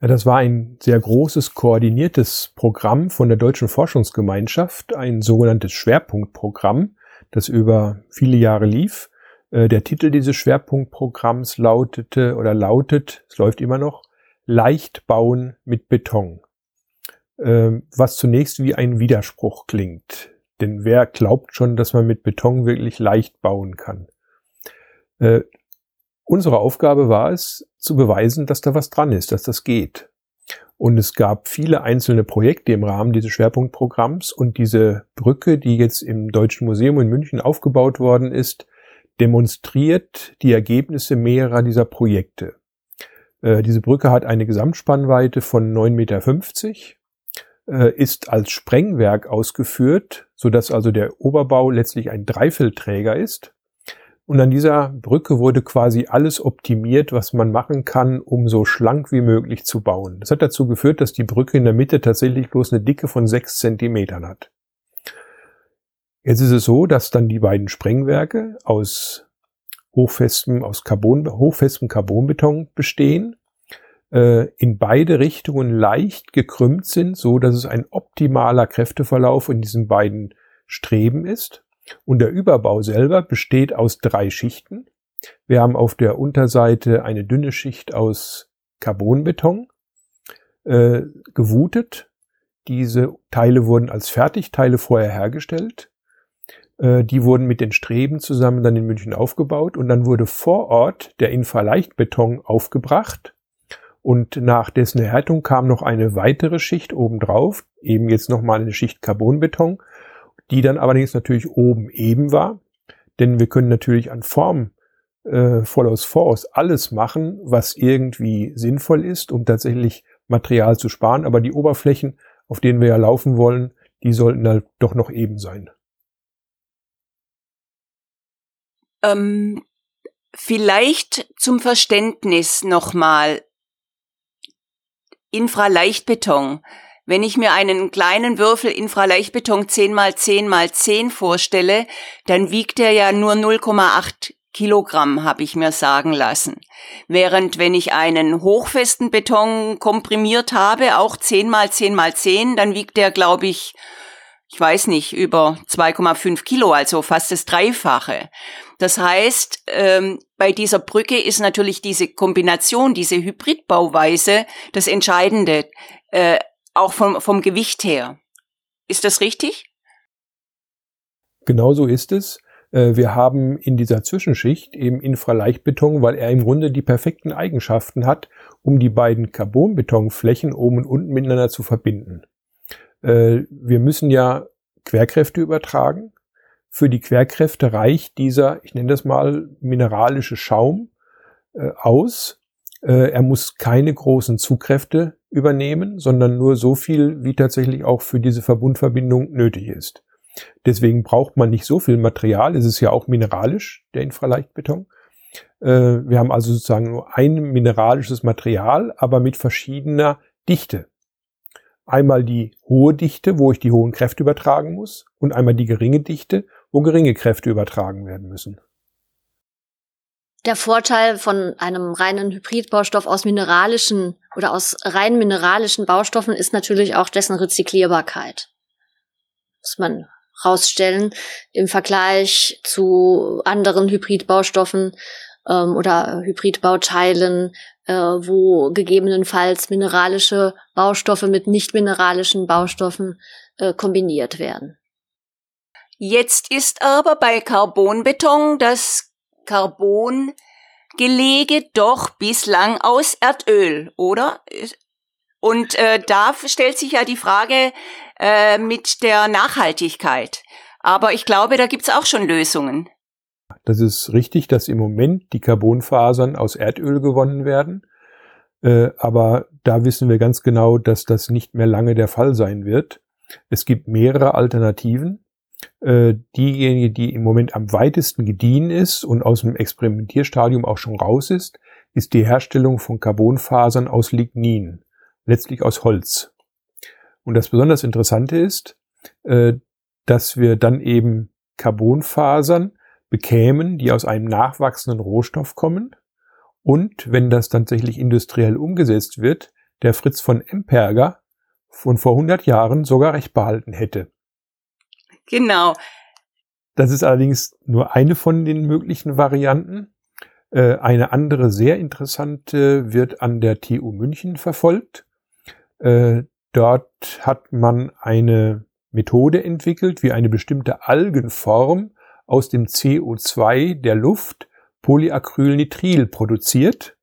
Ja, das war ein sehr großes, koordiniertes Programm von der Deutschen Forschungsgemeinschaft, ein sogenanntes Schwerpunktprogramm, das über viele Jahre lief. Äh, der Titel dieses Schwerpunktprogramms lautete oder lautet, es läuft immer noch, Leicht bauen mit Beton. Ähm, was zunächst wie ein Widerspruch klingt. Denn wer glaubt schon, dass man mit Beton wirklich leicht bauen kann? Unsere Aufgabe war es, zu beweisen, dass da was dran ist, dass das geht. Und es gab viele einzelne Projekte im Rahmen dieses Schwerpunktprogramms und diese Brücke, die jetzt im Deutschen Museum in München aufgebaut worden ist, demonstriert die Ergebnisse mehrerer dieser Projekte. Äh, diese Brücke hat eine Gesamtspannweite von 9,50 Meter, äh, ist als Sprengwerk ausgeführt, sodass also der Oberbau letztlich ein Dreifelträger ist und an dieser Brücke wurde quasi alles optimiert, was man machen kann, um so schlank wie möglich zu bauen. Das hat dazu geführt, dass die Brücke in der Mitte tatsächlich bloß eine Dicke von sechs Zentimetern hat. Jetzt ist es so, dass dann die beiden Sprengwerke aus hochfestem, aus Carbon, hochfestem Carbonbeton bestehen, äh, in beide Richtungen leicht gekrümmt sind, so dass es ein optimaler Kräfteverlauf in diesen beiden Streben ist. Und der Überbau selber besteht aus drei Schichten. Wir haben auf der Unterseite eine dünne Schicht aus Carbonbeton äh, gewutet. Diese Teile wurden als Fertigteile vorher hergestellt. Äh, die wurden mit den Streben zusammen dann in München aufgebaut und dann wurde vor Ort der Infraleichtbeton aufgebracht und nach dessen Erhärtung kam noch eine weitere Schicht obendrauf, eben jetzt nochmal eine Schicht Carbonbeton die dann allerdings natürlich oben eben war. denn wir können natürlich an Form äh, voll aus Force alles machen, was irgendwie sinnvoll ist, um tatsächlich Material zu sparen, aber die Oberflächen, auf denen wir ja laufen wollen, die sollten halt doch noch eben sein. Ähm, vielleicht zum Verständnis nochmal. Infraleichtbeton. Wenn ich mir einen kleinen Würfel Infraleichtbeton 10 mal 10 mal 10 vorstelle, dann wiegt er ja nur 0,8 Kilogramm, habe ich mir sagen lassen. Während wenn ich einen hochfesten Beton komprimiert habe, auch 10 mal 10 mal 10, dann wiegt der, glaube ich, ich weiß nicht, über 2,5 Kilo, also fast das Dreifache. Das heißt, ähm, bei dieser Brücke ist natürlich diese Kombination, diese Hybridbauweise das Entscheidende, äh, auch vom, vom Gewicht her. Ist das richtig? Genau so ist es. Äh, wir haben in dieser Zwischenschicht eben Infraleichtbeton, weil er im Grunde die perfekten Eigenschaften hat, um die beiden Carbonbetonflächen oben und unten miteinander zu verbinden. Äh, wir müssen ja Querkräfte übertragen. Für die Querkräfte reicht dieser, ich nenne das mal, mineralische Schaum äh, aus. Er muss keine großen Zugkräfte übernehmen, sondern nur so viel, wie tatsächlich auch für diese Verbundverbindung nötig ist. Deswegen braucht man nicht so viel Material. Es ist ja auch mineralisch, der Infraleichtbeton. Äh, wir haben also sozusagen nur ein mineralisches Material, aber mit verschiedener Dichte. Einmal die hohe Dichte, wo ich die hohen Kräfte übertragen muss, und einmal die geringe Dichte, wo geringe Kräfte übertragen werden müssen. Der Vorteil von einem reinen Hybridbaustoff aus mineralischen oder aus rein mineralischen Baustoffen ist natürlich auch dessen Rezyklierbarkeit. Muss man rausstellen im Vergleich zu anderen Hybridbaustoffen ähm, oder Hybridbauteilen, äh, wo gegebenenfalls mineralische Baustoffe mit nicht mineralischen Baustoffen äh, kombiniert werden. Jetzt ist aber bei Carbonbeton das Carbongelege doch bislang aus Erdöl, oder? Und äh, da stellt sich ja die Frage äh, mit der Nachhaltigkeit. Aber ich glaube, da gibt's auch schon Lösungen. Das ist richtig, dass im Moment die Carbonfasern aus Erdöl gewonnen werden. Äh, aber da wissen wir ganz genau, dass das nicht mehr lange der Fall sein wird. Es gibt mehrere Alternativen. Äh, diejenige, die im Moment am weitesten gediehen ist und aus dem Experimentierstadium auch schon raus ist, ist die Herstellung von Carbonfasern aus Lignin letztlich aus Holz. Und das besonders Interessante ist, äh, dass wir dann eben Carbonfasern bekämen, die aus einem nachwachsenden Rohstoff kommen. Und wenn das tatsächlich industriell umgesetzt wird, der Fritz von Emperger von vor 100 Jahren sogar recht behalten hätte. Genau. Das ist allerdings nur eine von den möglichen Varianten. Äh, eine andere sehr interessante wird an der TU München verfolgt. Äh, dort hat man eine Methode entwickelt, wie eine bestimmte Algenform aus dem CO2 der Luft Polyacrylnitril produziert.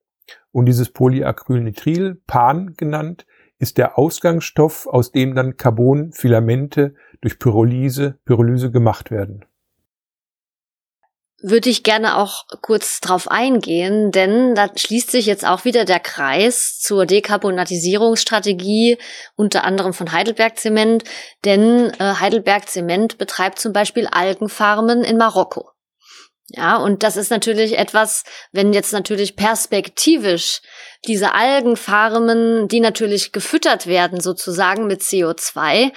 Und dieses Polyacrylnitril, PAN genannt, ist der Ausgangsstoff, aus dem dann Carbonfilamente durch Pyrolyse, Pyrolyse gemacht werden würde ich gerne auch kurz drauf eingehen, denn da schließt sich jetzt auch wieder der Kreis zur Dekarbonatisierungsstrategie unter anderem von Heidelberg Zement, denn äh, Heidelberg Zement betreibt zum Beispiel Algenfarmen in Marokko. Ja, und das ist natürlich etwas, wenn jetzt natürlich perspektivisch diese Algenfarmen, die natürlich gefüttert werden sozusagen mit CO2,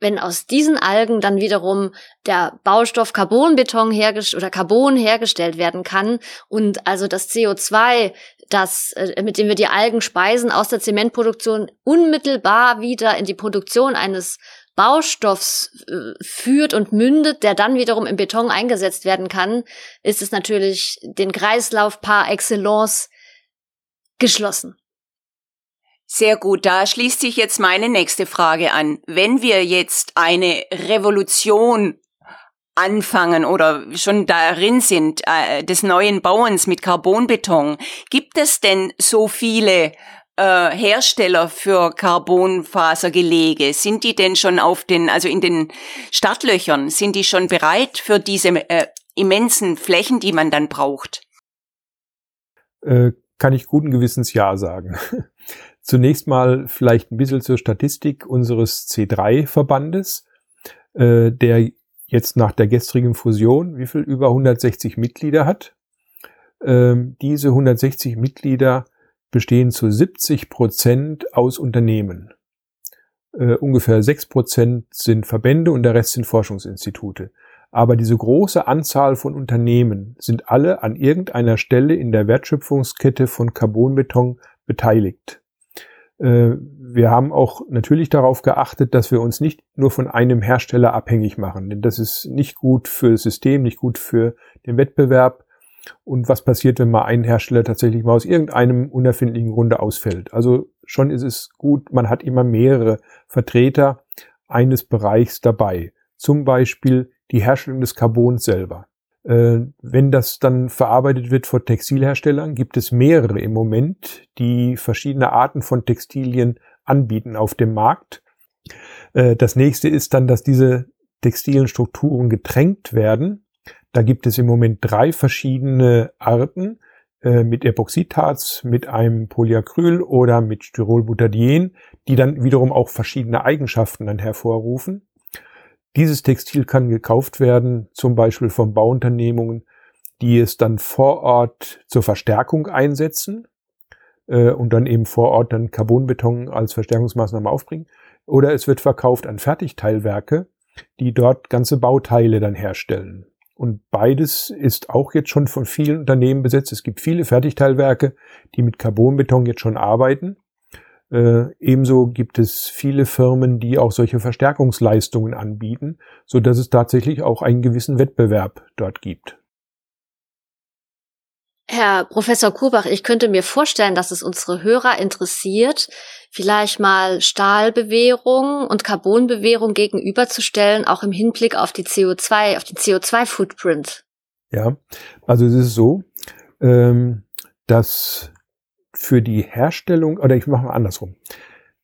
wenn aus diesen Algen dann wiederum der Baustoff Carbonbeton hergestellt oder Carbon hergestellt werden kann und also das CO2, das äh, mit dem wir die Algen speisen aus der Zementproduktion unmittelbar wieder in die Produktion eines Baustoffs äh, führt und mündet, der dann wiederum im Beton eingesetzt werden kann, ist es natürlich den Kreislauf par excellence geschlossen. Sehr gut, da schließt sich jetzt meine nächste Frage an. Wenn wir jetzt eine Revolution anfangen oder schon darin sind äh, des neuen Bauens mit Carbonbeton, gibt es denn so viele äh, Hersteller für Carbonfasergelege? Sind die denn schon auf den, also in den Startlöchern, sind die schon bereit für diese äh, immensen Flächen, die man dann braucht? Äh, kann ich guten Gewissens Ja sagen. Zunächst mal vielleicht ein bisschen zur Statistik unseres C3-Verbandes, äh, der jetzt nach der gestrigen Fusion, wie viel über 160 Mitglieder hat. Ähm, diese 160 Mitglieder bestehen zu 70 Prozent aus Unternehmen. Äh, ungefähr 6 Prozent sind Verbände und der Rest sind Forschungsinstitute. Aber diese große Anzahl von Unternehmen sind alle an irgendeiner Stelle in der Wertschöpfungskette von Carbonbeton beteiligt. Äh, wir haben auch natürlich darauf geachtet, dass wir uns nicht nur von einem Hersteller abhängig machen, denn das ist nicht gut für das System, nicht gut für den Wettbewerb. Und was passiert, wenn mal ein Hersteller tatsächlich mal aus irgendeinem unerfindlichen Grunde ausfällt? Also schon ist es gut, man hat immer mehrere Vertreter eines Bereichs dabei. Zum Beispiel die Herstellung des Carbons selber. Äh, wenn das dann verarbeitet wird von Textilherstellern, gibt es mehrere im Moment, die verschiedene Arten von Textilien anbieten auf dem Markt. Äh, das nächste ist dann, dass diese textilen Strukturen getränkt werden. Da gibt es im Moment drei verschiedene Arten äh, mit Epoxidharz, mit einem Polyacryl oder mit Styrolbutadien, die dann wiederum auch verschiedene Eigenschaften dann hervorrufen. Dieses Textil kann gekauft werden, zum Beispiel von Bauunternehmungen, die es dann vor Ort zur Verstärkung einsetzen äh, und dann eben vor Ort dann Carbonbeton als Verstärkungsmaßnahme aufbringen. Oder es wird verkauft an Fertigteilwerke, die dort ganze Bauteile dann herstellen. Und beides ist auch jetzt schon von vielen Unternehmen besetzt. Es gibt viele Fertigteilwerke, die mit Carbonbeton jetzt schon arbeiten. Äh, ebenso gibt es viele Firmen, die auch solche Verstärkungsleistungen anbieten, so dass es tatsächlich auch einen gewissen Wettbewerb dort gibt. Herr Professor Kurbach, ich könnte mir vorstellen, dass es unsere Hörer interessiert, vielleicht mal Stahlbewährung und Carbonbewährung gegenüberzustellen, auch im Hinblick auf die CO2, auf den CO2-Footprint. Ja, also es ist so, ähm, dass für die Herstellung, oder ich mache mal andersrum.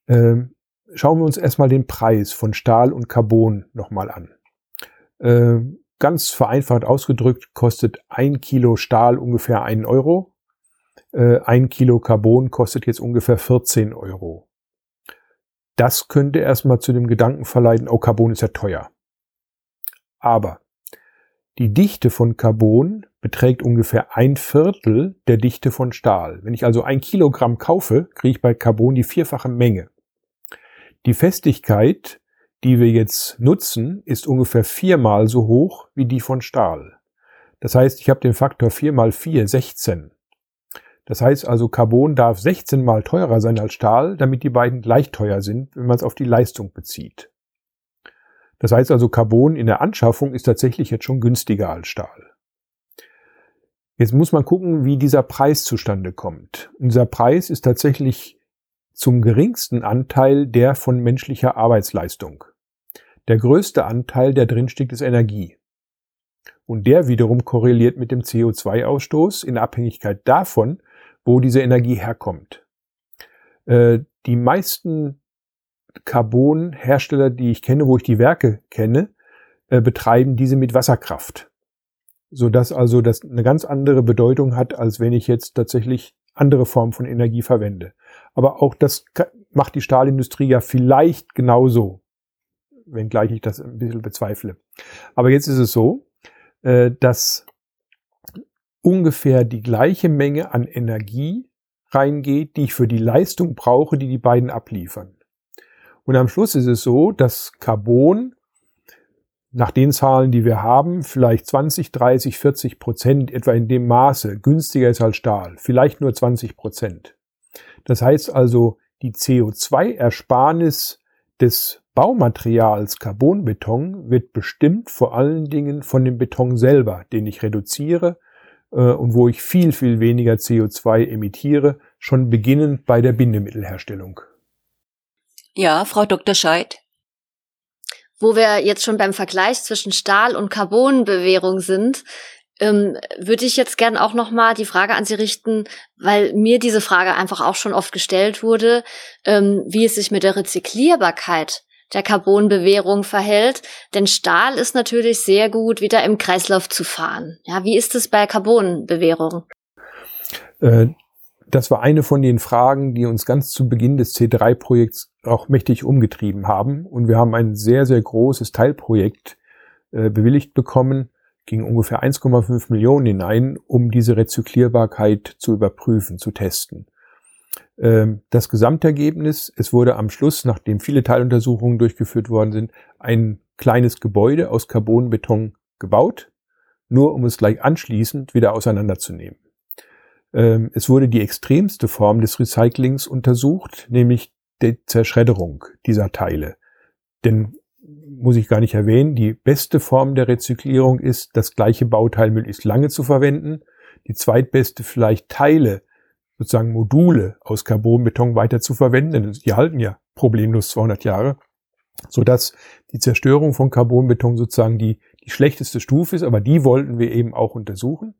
Ähm, schauen wir uns erstmal den Preis von Stahl und Carbon nochmal an. Ähm, ganz vereinfacht ausgedrückt kostet ein Kilo Stahl ungefähr einen Euro. Äh, ein Kilo Carbon kostet jetzt ungefähr 14 Euro. Das könnte erstmal zu dem Gedanken verleiten, oh, Carbon ist ja teuer. Aber die Dichte von Carbon beträgt ungefähr ein Viertel der Dichte von Stahl. Wenn ich also ein Kilogramm kaufe, kriege ich bei Carbon die vierfache Menge. Die Festigkeit, die wir jetzt nutzen, ist ungefähr viermal so hoch wie die von Stahl. Das heißt, ich habe den Faktor 4 mal 4, 16. Das heißt also, Carbon darf 16 mal teurer sein als Stahl, damit die beiden gleich teuer sind, wenn man es auf die Leistung bezieht. Das heißt also, Carbon in der Anschaffung ist tatsächlich jetzt schon günstiger als Stahl. Jetzt muss man gucken, wie dieser Preis zustande kommt. Unser Preis ist tatsächlich zum geringsten Anteil der von menschlicher Arbeitsleistung. Der größte Anteil, der drinsteckt, ist Energie. Und der wiederum korreliert mit dem CO2-Ausstoß in Abhängigkeit davon, wo diese Energie herkommt. Äh, die meisten Carbon-Hersteller, die ich kenne, wo ich die Werke kenne, äh, betreiben diese mit Wasserkraft. Sodass also das eine ganz andere Bedeutung hat, als wenn ich jetzt tatsächlich andere Formen von Energie verwende. Aber auch das macht die Stahlindustrie ja vielleicht genauso, wenngleich ich das ein bisschen bezweifle. Aber jetzt ist es so, äh, dass ungefähr die gleiche Menge an Energie reingeht, die ich für die Leistung brauche, die die beiden abliefern. Und am Schluss ist es so, dass Carbon nach den Zahlen, die wir haben, vielleicht 20, 30, 40 Prozent etwa in dem Maße günstiger ist als Stahl. Vielleicht nur 20 Prozent. Das heißt also, die CO2-Ersparnis des Baumaterials Carbonbeton wird bestimmt vor allen Dingen von dem Beton selber, den ich reduziere äh, und wo ich viel, viel weniger CO2 emittiere, schon beginnend bei der Bindemittelherstellung. Ja, Frau Dr. Scheid. Wo wir jetzt schon beim Vergleich zwischen Stahl- und Carbonbewährung sind, ähm, würde ich jetzt gern auch noch mal die Frage an Sie richten, weil mir diese Frage einfach auch schon oft gestellt wurde, ähm, wie es sich mit der Rezyklierbarkeit der Carbonbewährung verhält. Denn Stahl ist natürlich sehr gut wieder im Kreislauf zu fahren. Ja, wie ist es bei Carbonbewährung? Äh, das war eine von den Fragen, die uns ganz zu Beginn des C3-Projekts auch mächtig umgetrieben haben. Und wir haben ein sehr, sehr großes Teilprojekt äh, bewilligt bekommen, ging ungefähr 1,5 Millionen hinein, um diese Rezyklierbarkeit zu überprüfen, zu testen. Ähm, das Gesamtergebnis, es wurde am Schluss, nachdem viele Teiluntersuchungen durchgeführt worden sind, ein kleines Gebäude aus Carbonbeton gebaut, nur um es gleich anschließend wieder auseinanderzunehmen. Ähm, es wurde die extremste Form des Recyclings untersucht, nämlich die Zerschredderung dieser Teile. Denn muss ich gar nicht erwähnen, die beste Form der Rezyklierung ist, das gleiche Bauteil möglichst lange zu verwenden. Die zweitbeste vielleicht Teile, sozusagen Module aus Carbonbeton weiter zu verwenden, die halten ja problemlos 200 Jahre, sodass die Zerstörung von Carbonbeton sozusagen die, die schlechteste Stufe ist, aber die wollten wir eben auch untersuchen.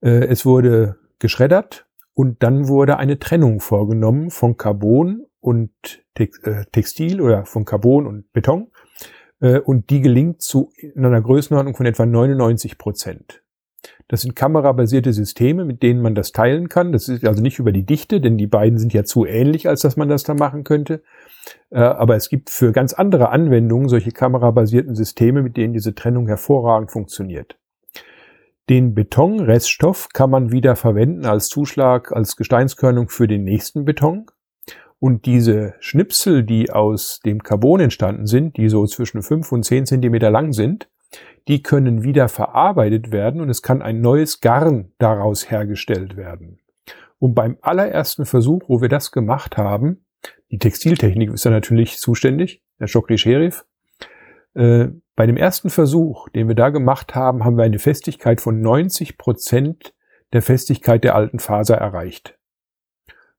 Äh, es wurde geschreddert und dann wurde eine Trennung vorgenommen von Carbon und äh, Textil oder von Carbon und Beton äh, und die gelingt zu in einer Größenordnung von etwa 99 Prozent. Das sind kamerabasierte Systeme, mit denen man das teilen kann. Das ist also nicht über die Dichte, denn die beiden sind ja zu ähnlich, als dass man das da machen könnte. Äh, aber es gibt für ganz andere Anwendungen solche kamerabasierten Systeme, mit denen diese Trennung hervorragend funktioniert. Den Betonreststoff kann man wieder verwenden als Zuschlag, als Gesteinskörnung für den nächsten Beton. Und diese Schnipsel, die aus dem Carbon entstanden sind, die so zwischen fünf und zehn Zentimeter lang sind, die können wieder verarbeitet werden und es kann ein neues Garn daraus hergestellt werden. Und beim allerersten Versuch, wo wir das gemacht haben, die Textiltechnik ist da natürlich zuständig, der Chokri Sherif, äh, bei dem ersten Versuch, den wir da gemacht haben, haben wir eine Festigkeit von 90 Prozent der Festigkeit der alten Faser erreicht.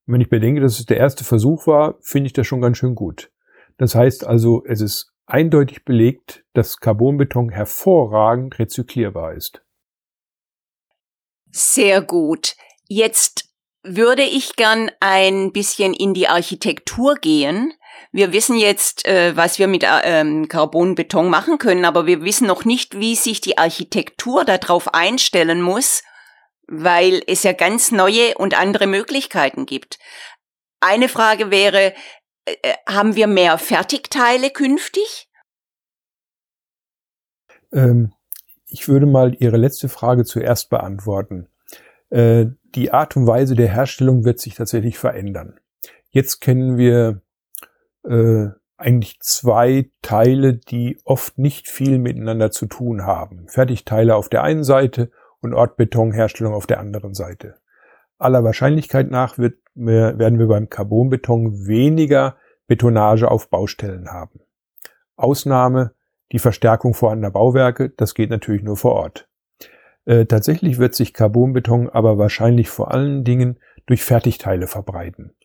Und wenn ich bedenke, dass es der erste Versuch war, finde ich das schon ganz schön gut. Das heißt also, es ist eindeutig belegt, dass Carbonbeton hervorragend rezyklierbar ist. Sehr gut. Jetzt würde ich gern ein bisschen in die Architektur gehen. Wir wissen jetzt, äh, was wir mit äh, ähm, Carbonbeton machen können, aber wir wissen noch nicht, wie sich die Architektur darauf einstellen muss weil es ja ganz neue und andere Möglichkeiten gibt. Eine Frage wäre, äh, äh, haben wir mehr Fertigteile künftig? Ähm, ich würde mal Ihre letzte Frage zuerst beantworten. Äh, die Art und Weise der Herstellung wird sich tatsächlich verändern. Jetzt kennen wir äh, eigentlich zwei Teile, die oft nicht viel miteinander zu tun haben. Fertigteile auf der einen Seite und Ortbetonherstellung auf der anderen Seite. Aller Wahrscheinlichkeit nach wird, werden wir beim Carbonbeton weniger Betonage auf Baustellen haben. Ausnahme die Verstärkung vorhandener Bauwerke, das geht natürlich nur vor Ort. Äh, tatsächlich wird sich Carbonbeton aber wahrscheinlich vor allen Dingen durch Fertigteile verbreiten.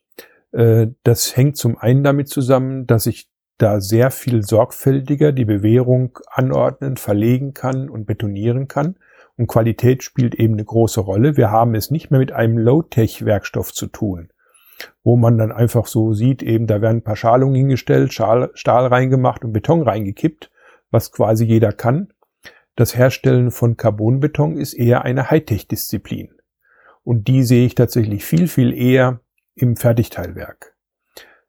Äh, das hängt zum einen damit zusammen, dass ich da sehr viel sorgfältiger die Bewährung anordnen, verlegen kann und betonieren kann. Und Qualität spielt eben eine große Rolle. Wir haben es nicht mehr mit einem Low-Tech-Werkstoff zu tun, wo man dann einfach so sieht, eben da werden ein paar Schalungen hingestellt, Stahl, Stahl reingemacht und Beton reingekippt, was quasi jeder kann. Das Herstellen von Carbonbeton ist eher eine Hightech-Disziplin. Und die sehe ich tatsächlich viel, viel eher im Fertigteilwerk.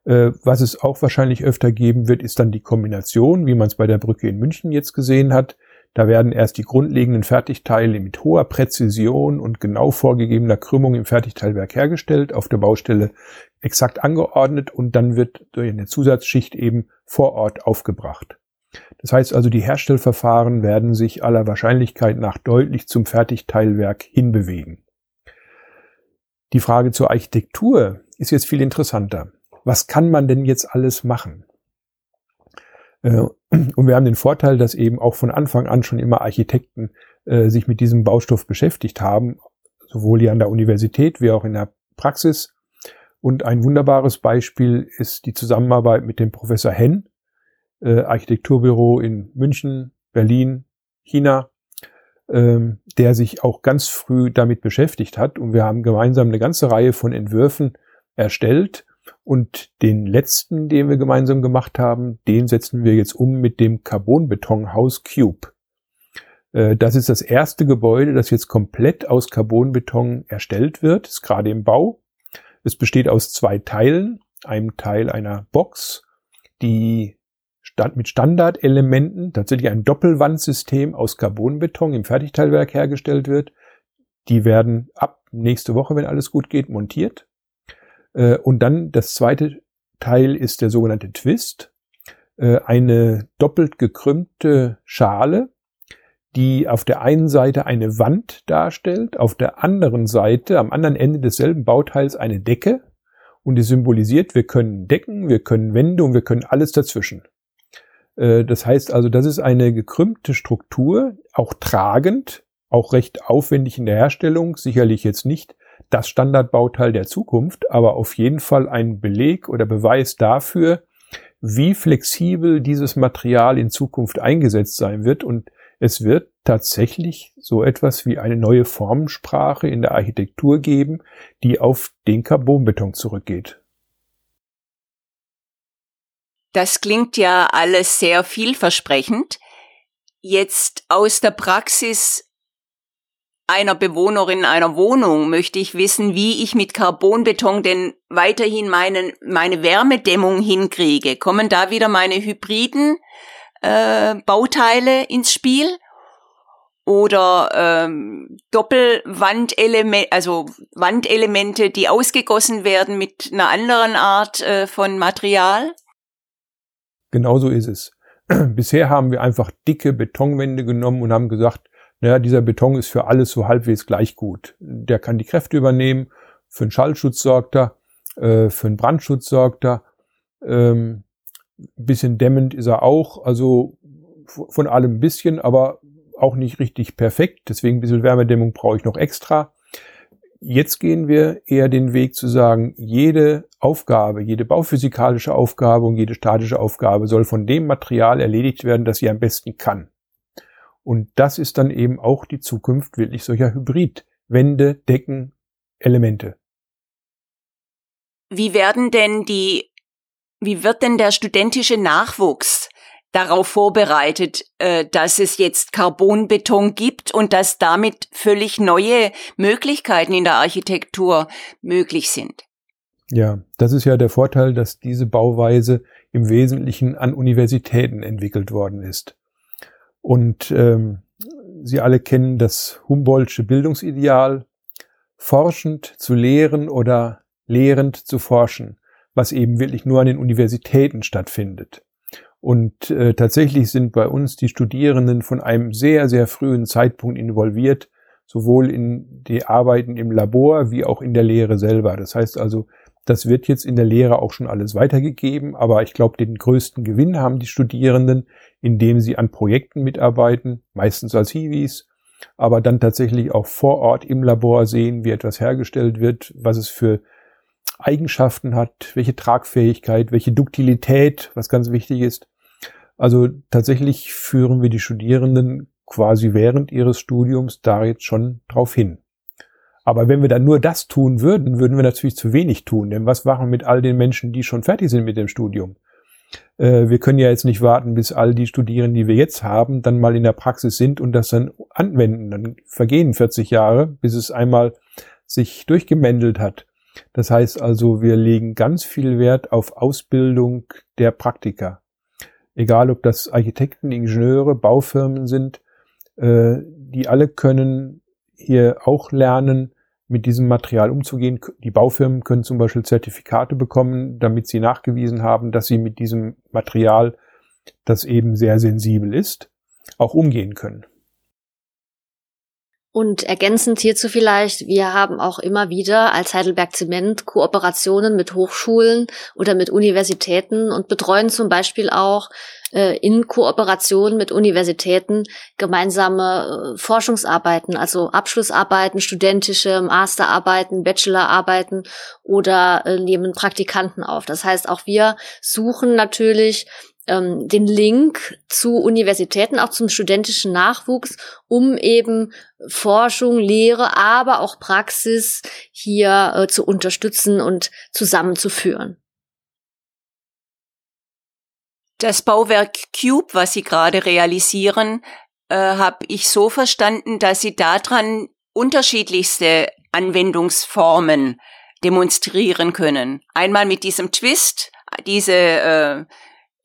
Äh, was es auch wahrscheinlich öfter geben wird, ist dann die Kombination, wie man es bei der Brücke in München jetzt gesehen hat, da werden erst die grundlegenden Fertigteile mit hoher Präzision und genau vorgegebener Krümmung im Fertigteilwerk hergestellt, auf der Baustelle exakt angeordnet und dann wird durch eine Zusatzschicht eben vor Ort aufgebracht. Das heißt also, die Herstellverfahren werden sich aller Wahrscheinlichkeit nach deutlich zum Fertigteilwerk hinbewegen. Die Frage zur Architektur ist jetzt viel interessanter. Was kann man denn jetzt alles machen? Äh, und wir haben den Vorteil, dass eben auch von Anfang an schon immer Architekten äh, sich mit diesem Baustoff beschäftigt haben, sowohl hier an der Universität wie auch in der Praxis. Und ein wunderbares Beispiel ist die Zusammenarbeit mit dem Professor Henn, äh, Architekturbüro in München, Berlin, China, ähm, der sich auch ganz früh damit beschäftigt hat. Und wir haben gemeinsam eine ganze Reihe von Entwürfen erstellt. Und den letzten, den wir gemeinsam gemacht haben, den setzen wir jetzt um mit dem Carbonbetonhaus Cube. Äh, das ist das erste Gebäude, das jetzt komplett aus Carbonbeton erstellt wird, ist gerade im Bau. Es besteht aus zwei Teilen, einem Teil einer Box, die mit Standardelementen, tatsächlich ein Doppelwandsystem aus Carbonbeton im Fertigteilwerk hergestellt wird. Die werden ab nächste Woche, wenn alles gut geht, montiert. Äh, und dann das zweite Teil ist der sogenannte Twist, äh, eine doppelt gekrümmte Schale, die auf der einen Seite eine Wand darstellt, auf der anderen Seite, am anderen Ende desselben Bauteils eine Decke und die symbolisiert, wir können Decken, wir können Wände und wir können alles dazwischen. Äh, das heißt also, das ist eine gekrümmte Struktur, auch tragend, auch recht aufwendig in der Herstellung, sicherlich jetzt nicht das Standardbauteil der Zukunft, aber auf jeden Fall ein Beleg oder Beweis dafür, wie flexibel dieses Material in Zukunft eingesetzt sein wird und es wird tatsächlich so etwas wie eine neue Formensprache in der Architektur geben, die auf den Carbonbeton zurückgeht. Das klingt ja alles sehr vielversprechend. Jetzt aus der Praxis einer Bewohnerin einer Wohnung möchte ich wissen, wie ich mit Carbonbeton denn weiterhin meinen, meine Wärmedämmung hinkriege. Kommen da wieder meine hybriden äh, Bauteile ins Spiel? Oder ähm, Doppelwandelemente, also Wandelemente, die ausgegossen werden mit einer anderen Art äh, von Material? Genauso ist es. Bisher haben wir einfach dicke Betonwände genommen und haben gesagt, naja, dieser Beton ist für alles so halbwegs gleich gut. Der kann die Kräfte übernehmen, für einen Schallschutz sorgt er, äh, für einen Brandschutz sorgt er, ähm, bisschen dämmend ist er auch, also von allem ein bisschen, aber auch nicht richtig perfekt. Deswegen ein bisschen Wärmedämmung brauche ich noch extra. Jetzt gehen wir eher den Weg zu sagen, jede Aufgabe, jede bauphysikalische Aufgabe und jede statische Aufgabe soll von dem Material erledigt werden, das sie am besten kann. Und das ist dann eben auch die Zukunft wirklich solcher Hybridwände, Decken, Elemente. Wie werden denn die, wie wird denn der studentische Nachwuchs darauf vorbereitet, äh, dass es jetzt Carbonbeton gibt und dass damit völlig neue Möglichkeiten in der Architektur möglich sind? Ja, das ist ja der Vorteil, dass diese Bauweise im Wesentlichen an Universitäten entwickelt worden ist. Und ähm, Sie alle kennen das Humboldtsche Bildungsideal, forschend zu lehren oder lehrend zu forschen, was eben wirklich nur an den Universitäten stattfindet. Und äh, tatsächlich sind bei uns die Studierenden von einem sehr, sehr frühen Zeitpunkt involviert, sowohl in die Arbeiten im Labor wie auch in der Lehre selber. Das heißt also, das wird jetzt in der Lehre auch schon alles weitergegeben, aber ich glaube, den größten Gewinn haben die Studierenden, indem sie an Projekten mitarbeiten, meistens als Hiwis, aber dann tatsächlich auch vor Ort im Labor sehen, wie etwas hergestellt wird, was es für Eigenschaften hat, welche Tragfähigkeit, welche Duktilität, was ganz wichtig ist. Also tatsächlich führen wir die Studierenden quasi während ihres Studiums da jetzt schon drauf hin. Aber wenn wir dann nur das tun würden, würden wir natürlich zu wenig tun. Denn was machen wir mit all den Menschen, die schon fertig sind mit dem Studium? Äh, wir können ja jetzt nicht warten, bis all die Studierenden, die wir jetzt haben, dann mal in der Praxis sind und das dann anwenden. Dann vergehen 40 Jahre, bis es einmal sich durchgemändelt hat. Das heißt also, wir legen ganz viel Wert auf Ausbildung der Praktiker. Egal, ob das Architekten, Ingenieure, Baufirmen sind, äh, die alle können hier auch lernen, mit diesem Material umzugehen. Die Baufirmen können zum Beispiel Zertifikate bekommen, damit sie nachgewiesen haben, dass sie mit diesem Material, das eben sehr sensibel ist, auch umgehen können. Und ergänzend hierzu vielleicht, wir haben auch immer wieder als Heidelberg Zement Kooperationen mit Hochschulen oder mit Universitäten und betreuen zum Beispiel auch äh, in Kooperation mit Universitäten gemeinsame äh, Forschungsarbeiten, also Abschlussarbeiten, studentische Masterarbeiten, Bachelorarbeiten oder äh, nehmen Praktikanten auf. Das heißt, auch wir suchen natürlich ähm, den Link zu Universitäten, auch zum studentischen Nachwuchs, um eben Forschung, Lehre, aber auch Praxis hier äh, zu unterstützen und zusammenzuführen. Das Bauwerk Cube, was Sie gerade realisieren, äh, habe ich so verstanden, dass Sie daran unterschiedlichste Anwendungsformen demonstrieren können. Einmal mit diesem Twist, diese äh,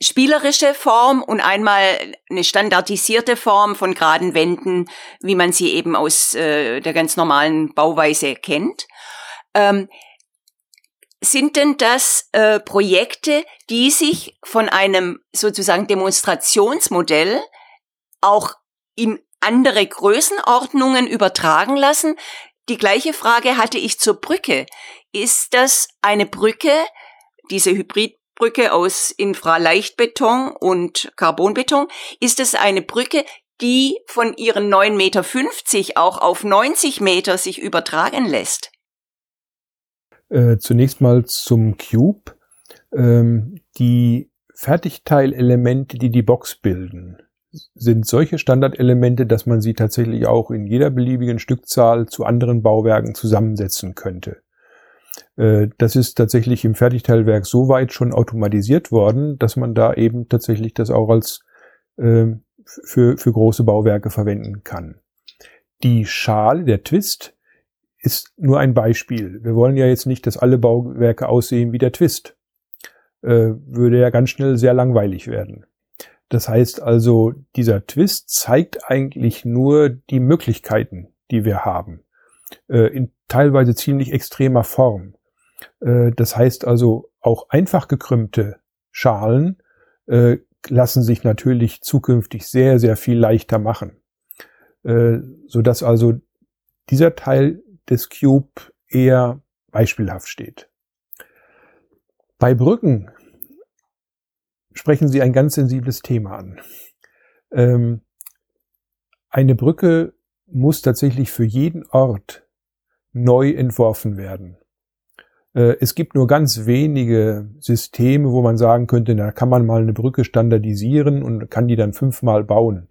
spielerische Form und einmal eine standardisierte Form von geraden Wänden, wie man sie eben aus äh, der ganz normalen Bauweise kennt. Ähm, sind denn das äh, Projekte, die sich von einem sozusagen Demonstrationsmodell auch in andere Größenordnungen übertragen lassen? Die gleiche Frage hatte ich zur Brücke. Ist das eine Brücke, diese Hybridbrücke aus Infraleichtbeton und Carbonbeton? Ist es eine Brücke, die von ihren 9,50 Meter auch auf 90 Meter sich übertragen lässt? Äh, zunächst mal zum Cube. Ähm, die Fertigteilelemente, die die Box bilden, sind solche Standardelemente, dass man sie tatsächlich auch in jeder beliebigen Stückzahl zu anderen Bauwerken zusammensetzen könnte. Äh, das ist tatsächlich im Fertigteilwerk so weit schon automatisiert worden, dass man da eben tatsächlich das auch als äh, für, für große Bauwerke verwenden kann. Die Schale, der Twist, ist nur ein Beispiel. Wir wollen ja jetzt nicht, dass alle Bauwerke aussehen wie der Twist. Äh, würde ja ganz schnell sehr langweilig werden. Das heißt also, dieser Twist zeigt eigentlich nur die Möglichkeiten, die wir haben, äh, in teilweise ziemlich extremer Form. Äh, das heißt also, auch einfach gekrümmte Schalen äh, lassen sich natürlich zukünftig sehr, sehr viel leichter machen, äh, so dass also dieser Teil des Cube eher beispielhaft steht. Bei Brücken sprechen Sie ein ganz sensibles Thema an. Ähm, eine Brücke muss tatsächlich für jeden Ort neu entworfen werden. Äh, es gibt nur ganz wenige Systeme, wo man sagen könnte, da kann man mal eine Brücke standardisieren und kann die dann fünfmal bauen.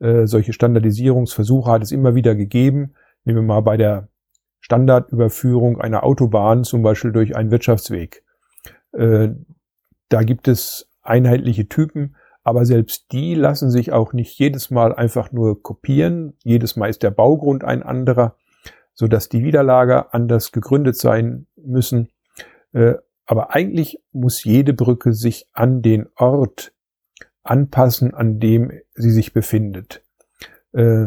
Äh, solche Standardisierungsversuche hat es immer wieder gegeben. Nehmen wir mal bei der Standardüberführung einer Autobahn, zum Beispiel durch einen Wirtschaftsweg. Äh, da gibt es einheitliche Typen, aber selbst die lassen sich auch nicht jedes Mal einfach nur kopieren. Jedes Mal ist der Baugrund ein anderer, so dass die Widerlager anders gegründet sein müssen. Äh, aber eigentlich muss jede Brücke sich an den Ort anpassen, an dem sie sich befindet. Äh,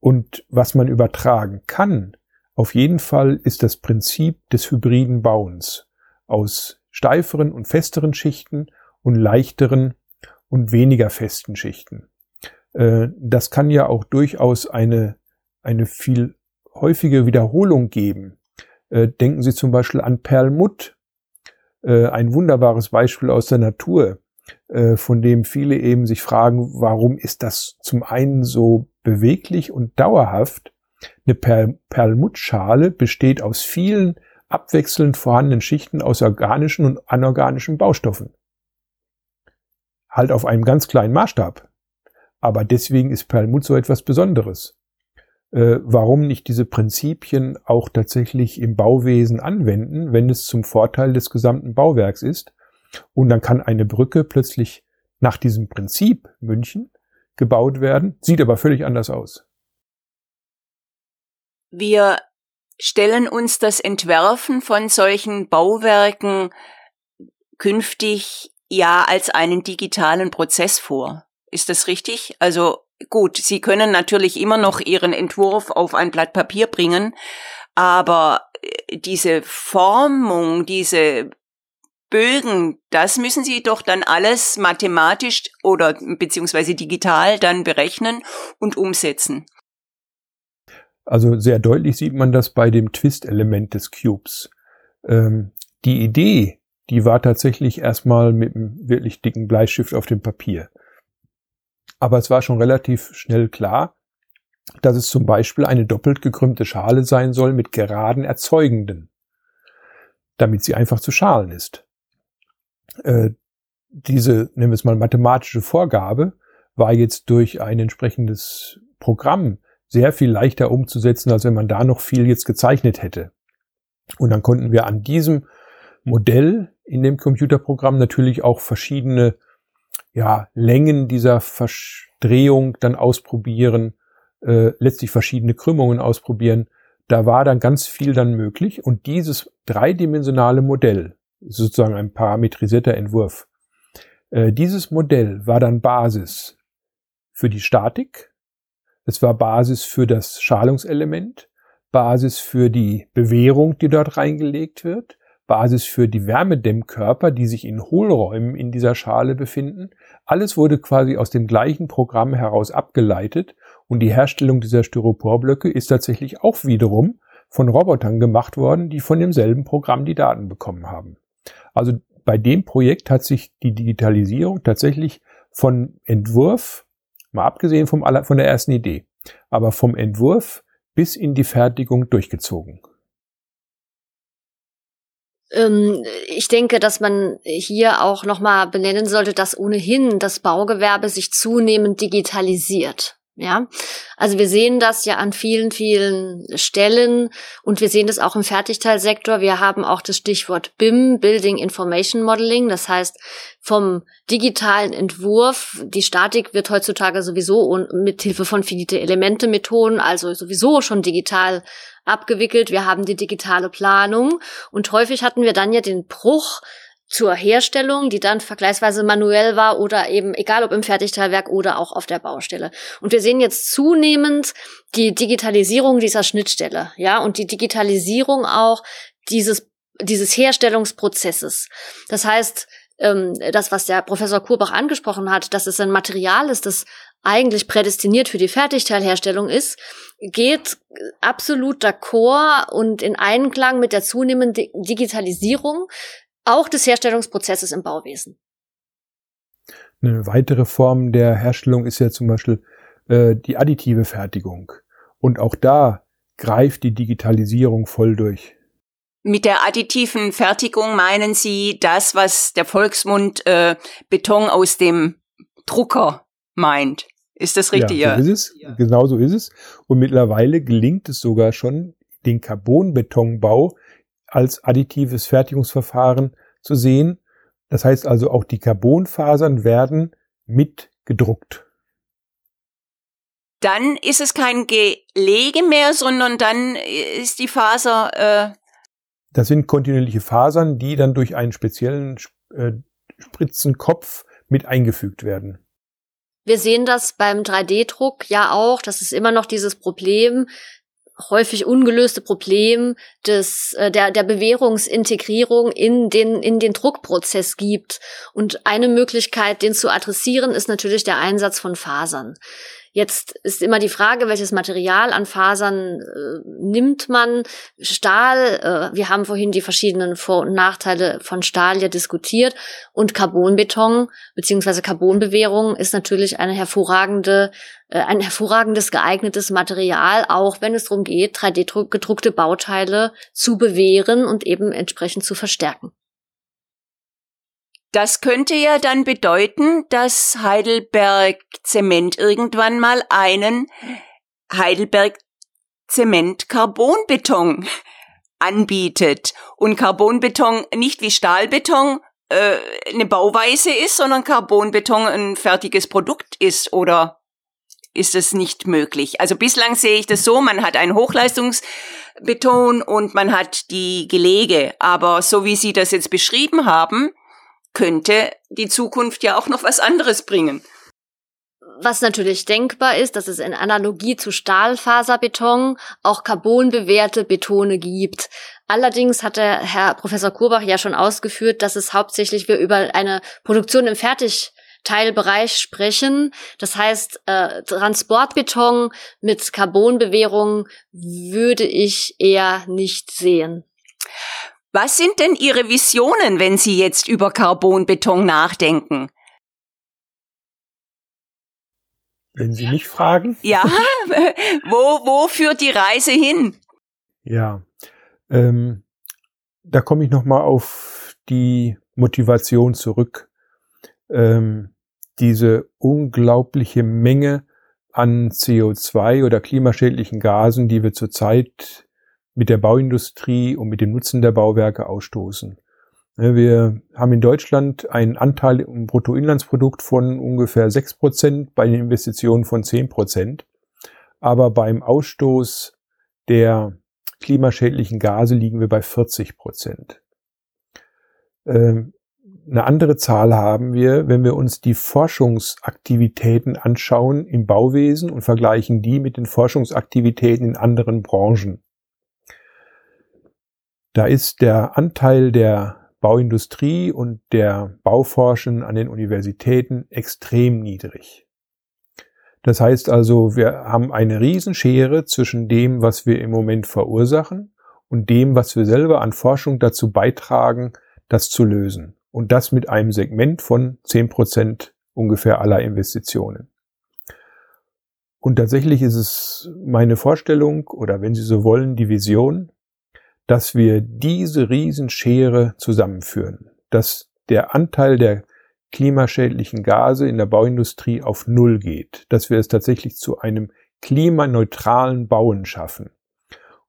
und was man übertragen kann, auf jeden Fall ist das Prinzip des hybriden Bauens aus steiferen und festeren Schichten und leichteren und weniger festen Schichten. Äh, das kann ja auch durchaus eine, eine viel häufige Wiederholung geben. Äh, denken Sie zum Beispiel an Perlmutt, äh, ein wunderbares Beispiel aus der Natur, von dem viele eben sich fragen, warum ist das zum einen so beweglich und dauerhaft eine per Perlmuttschale besteht aus vielen abwechselnd vorhandenen Schichten aus organischen und anorganischen Baustoffen. Halt auf einem ganz kleinen Maßstab. Aber deswegen ist Perlmutt so etwas Besonderes. Äh, warum nicht diese Prinzipien auch tatsächlich im Bauwesen anwenden, wenn es zum Vorteil des gesamten Bauwerks ist? Und dann kann eine Brücke plötzlich nach diesem Prinzip München gebaut werden, sieht aber völlig anders aus. Wir stellen uns das Entwerfen von solchen Bauwerken künftig ja als einen digitalen Prozess vor. Ist das richtig? Also gut, Sie können natürlich immer noch Ihren Entwurf auf ein Blatt Papier bringen, aber äh, diese Formung, diese Bögen, das müssen Sie doch dann alles mathematisch oder beziehungsweise digital dann berechnen und umsetzen. Also sehr deutlich sieht man das bei dem Twist-Element des Cubes. Ähm, die Idee, die war tatsächlich erstmal mit einem wirklich dicken Bleistift auf dem Papier. Aber es war schon relativ schnell klar, dass es zum Beispiel eine doppelt gekrümmte Schale sein soll mit geraden Erzeugenden, damit sie einfach zu schalen ist. Äh, diese, nennen wir es mal, mathematische Vorgabe war jetzt durch ein entsprechendes Programm sehr viel leichter umzusetzen, als wenn man da noch viel jetzt gezeichnet hätte. Und dann konnten wir an diesem Modell in dem Computerprogramm natürlich auch verschiedene ja, Längen dieser Verdrehung dann ausprobieren, äh, letztlich verschiedene Krümmungen ausprobieren. Da war dann ganz viel dann möglich und dieses dreidimensionale Modell, sozusagen ein parametrisierter Entwurf, äh, dieses Modell war dann Basis für die Statik, es war Basis für das Schalungselement, Basis für die Bewehrung, die dort reingelegt wird, Basis für die Wärmedämmkörper, die sich in Hohlräumen in dieser Schale befinden. Alles wurde quasi aus dem gleichen Programm heraus abgeleitet und die Herstellung dieser Styroporblöcke ist tatsächlich auch wiederum von Robotern gemacht worden, die von demselben Programm die Daten bekommen haben. Also bei dem Projekt hat sich die Digitalisierung tatsächlich von Entwurf, mal abgesehen vom, von der ersten Idee, aber vom Entwurf bis in die Fertigung durchgezogen. Ähm, ich denke, dass man hier auch nochmal benennen sollte, dass ohnehin das Baugewerbe sich zunehmend digitalisiert. Ja, also wir sehen das ja an vielen, vielen Stellen und wir sehen das auch im Fertigteilsektor. Wir haben auch das Stichwort BIM, Building Information Modeling. Das heißt, vom digitalen Entwurf, die Statik wird heutzutage sowieso mit Hilfe von finite Elemente Methoden, also sowieso schon digital abgewickelt. Wir haben die digitale Planung und häufig hatten wir dann ja den Bruch zur Herstellung, die dann vergleichsweise manuell war oder eben egal ob im Fertigteilwerk oder auch auf der Baustelle. Und wir sehen jetzt zunehmend die Digitalisierung dieser Schnittstelle, ja, und die Digitalisierung auch dieses dieses Herstellungsprozesses. Das heißt, ähm, das, was der Professor Kurbach angesprochen hat, dass es ein Material ist, das eigentlich prädestiniert für die Fertigteilherstellung ist, geht absolut d'accord und in Einklang mit der zunehmenden Digitalisierung auch des Herstellungsprozesses im Bauwesen. Eine weitere Form der Herstellung ist ja zum Beispiel äh, die additive Fertigung. Und auch da greift die Digitalisierung voll durch. Mit der additiven Fertigung meinen Sie das, was der Volksmund äh, Beton aus dem Drucker meint? Ist das richtig? Ja, so ist es. Ja. Genau so ist es. Und mittlerweile gelingt es sogar schon, den Carbonbetonbau als additives Fertigungsverfahren zu sehen. Das heißt also, auch die Carbonfasern werden mit gedruckt. Dann ist es kein Gelege mehr, sondern dann ist die Faser. Äh das sind kontinuierliche Fasern, die dann durch einen speziellen äh, Spritzenkopf mit eingefügt werden. Wir sehen das beim 3D-Druck ja auch. Das ist immer noch dieses Problem, häufig ungelöste Problem des, äh, der, der Bewährungsintegrierung in den, in den Druckprozess gibt. Und eine Möglichkeit, den zu adressieren, ist natürlich der Einsatz von Fasern. Jetzt ist immer die Frage, welches Material an Fasern äh, nimmt man. Stahl, äh, wir haben vorhin die verschiedenen Vor- und Nachteile von Stahl ja diskutiert. Und Carbonbeton beziehungsweise Carbonbewehrung ist natürlich eine hervorragende, äh, ein hervorragendes geeignetes Material, auch wenn es darum geht, 3D-gedruckte Bauteile zu bewähren und eben entsprechend zu verstärken. Das könnte ja dann bedeuten, dass Heidelberg Zement irgendwann mal einen Heidelberg Zement Carbonbeton anbietet und Carbonbeton nicht wie Stahlbeton äh, eine Bauweise ist, sondern Carbonbeton ein fertiges Produkt ist oder ist es nicht möglich. Also bislang sehe ich das so, man hat einen Hochleistungsbeton und man hat die Gelege, aber so wie Sie das jetzt beschrieben haben, könnte die Zukunft ja auch noch was anderes bringen. Was natürlich denkbar ist, dass es in Analogie zu Stahlfaserbeton auch carbonbewehrte Betone gibt. Allerdings hat der Herr Professor Kurbach ja schon ausgeführt, dass es hauptsächlich wir über eine Produktion im Fertigteilbereich sprechen. Das heißt, äh, Transportbeton mit Carbonbewehrung würde ich eher nicht sehen. Was sind denn Ihre Visionen, wenn Sie jetzt über Carbonbeton nachdenken? Wenn Sie mich fragen? Ja, wo, wo führt die Reise hin? Ja, ähm, da komme ich nochmal auf die Motivation zurück. ähm, diese unglaubliche Menge an CO2 oder klimaschädlichen Gasen, die wir zurzeit mit der Bauindustrie und mit dem Nutzen der Bauwerke ausstoßen. Wir haben in Deutschland einen Anteil im Bruttoinlandsprodukt von ungefähr sechs Prozent, bei den Investitionen von zehn Prozent. Aber beim Ausstoß der klimaschädlichen Gase liegen wir bei 40 Prozent. Ähm, eine andere Zahl haben wir, wenn wir uns die Forschungsaktivitäten anschauen im Bauwesen und vergleichen die mit den Forschungsaktivitäten in anderen Branchen. Da ist der Anteil der Bauindustrie und der Bauforschen an den Universitäten extrem niedrig. Das heißt also, wir haben eine Riesenschere zwischen dem, was wir im Moment verursachen und dem, was wir selber an Forschung dazu beitragen, das zu lösen. Und das mit einem Segment von zehn Prozent ungefähr aller Investitionen. Und tatsächlich ist es meine Vorstellung oder wenn Sie so wollen, die Vision, dass wir diese Riesenschere zusammenführen, dass der Anteil der klimaschädlichen Gase in der Bauindustrie auf Null geht, dass wir es tatsächlich zu einem klimaneutralen Bauen schaffen.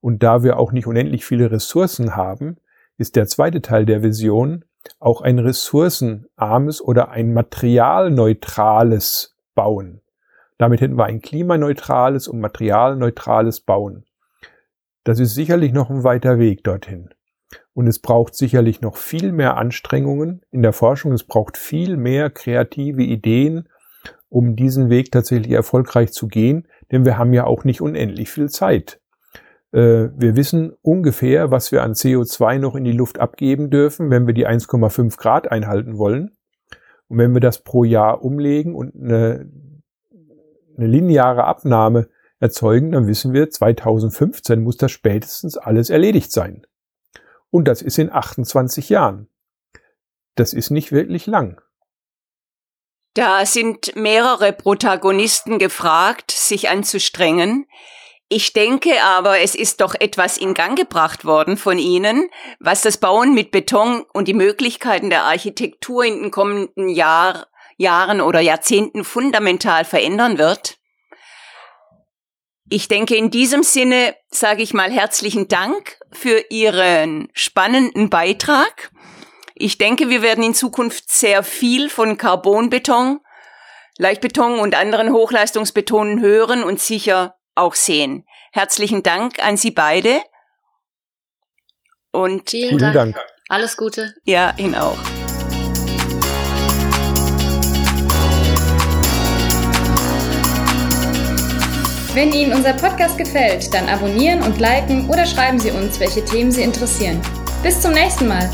Und da wir auch nicht unendlich viele Ressourcen haben, ist der zweite Teil der Vision auch ein ressourcenarmes oder ein materialneutrales Bauen. Damit hätten wir ein klimaneutrales und materialneutrales Bauen. Das ist sicherlich noch ein weiter Weg dorthin. Und es braucht sicherlich noch viel mehr Anstrengungen in der Forschung. Es braucht viel mehr kreative Ideen, um diesen Weg tatsächlich erfolgreich zu gehen. Denn wir haben ja auch nicht unendlich viel Zeit. Äh, wir wissen ungefähr, was wir an CO2 noch in die Luft abgeben dürfen, wenn wir die 1,5 Grad einhalten wollen. Und wenn wir das pro Jahr umlegen und eine, eine lineare Abnahme erzeugen, dann wissen wir, 2015 muss das spätestens alles erledigt sein. Und das ist in 28 Jahren. Das ist nicht wirklich lang. Da sind mehrere Protagonisten gefragt, sich anzustrengen. Ich denke aber, es ist doch etwas in Gang gebracht worden von Ihnen, was das Bauen mit Beton und die Möglichkeiten der Architektur in den kommenden Jahr, Jahren oder Jahrzehnten fundamental verändern wird. Ich denke, in diesem Sinne sage ich mal herzlichen Dank für Ihren spannenden Beitrag. Ich denke, wir werden in Zukunft sehr viel von Carbonbeton, Leichtbeton und anderen Hochleistungsbetonen hören und sicher auch sehen. Herzlichen Dank an Sie beide. Und vielen Dank. Dank. Alles Gute. Ja, Ihnen auch. Wenn Ihnen unser Podcast gefällt, dann abonnieren und liken oder schreiben Sie uns, welche Themen Sie interessieren. Bis zum nächsten Mal.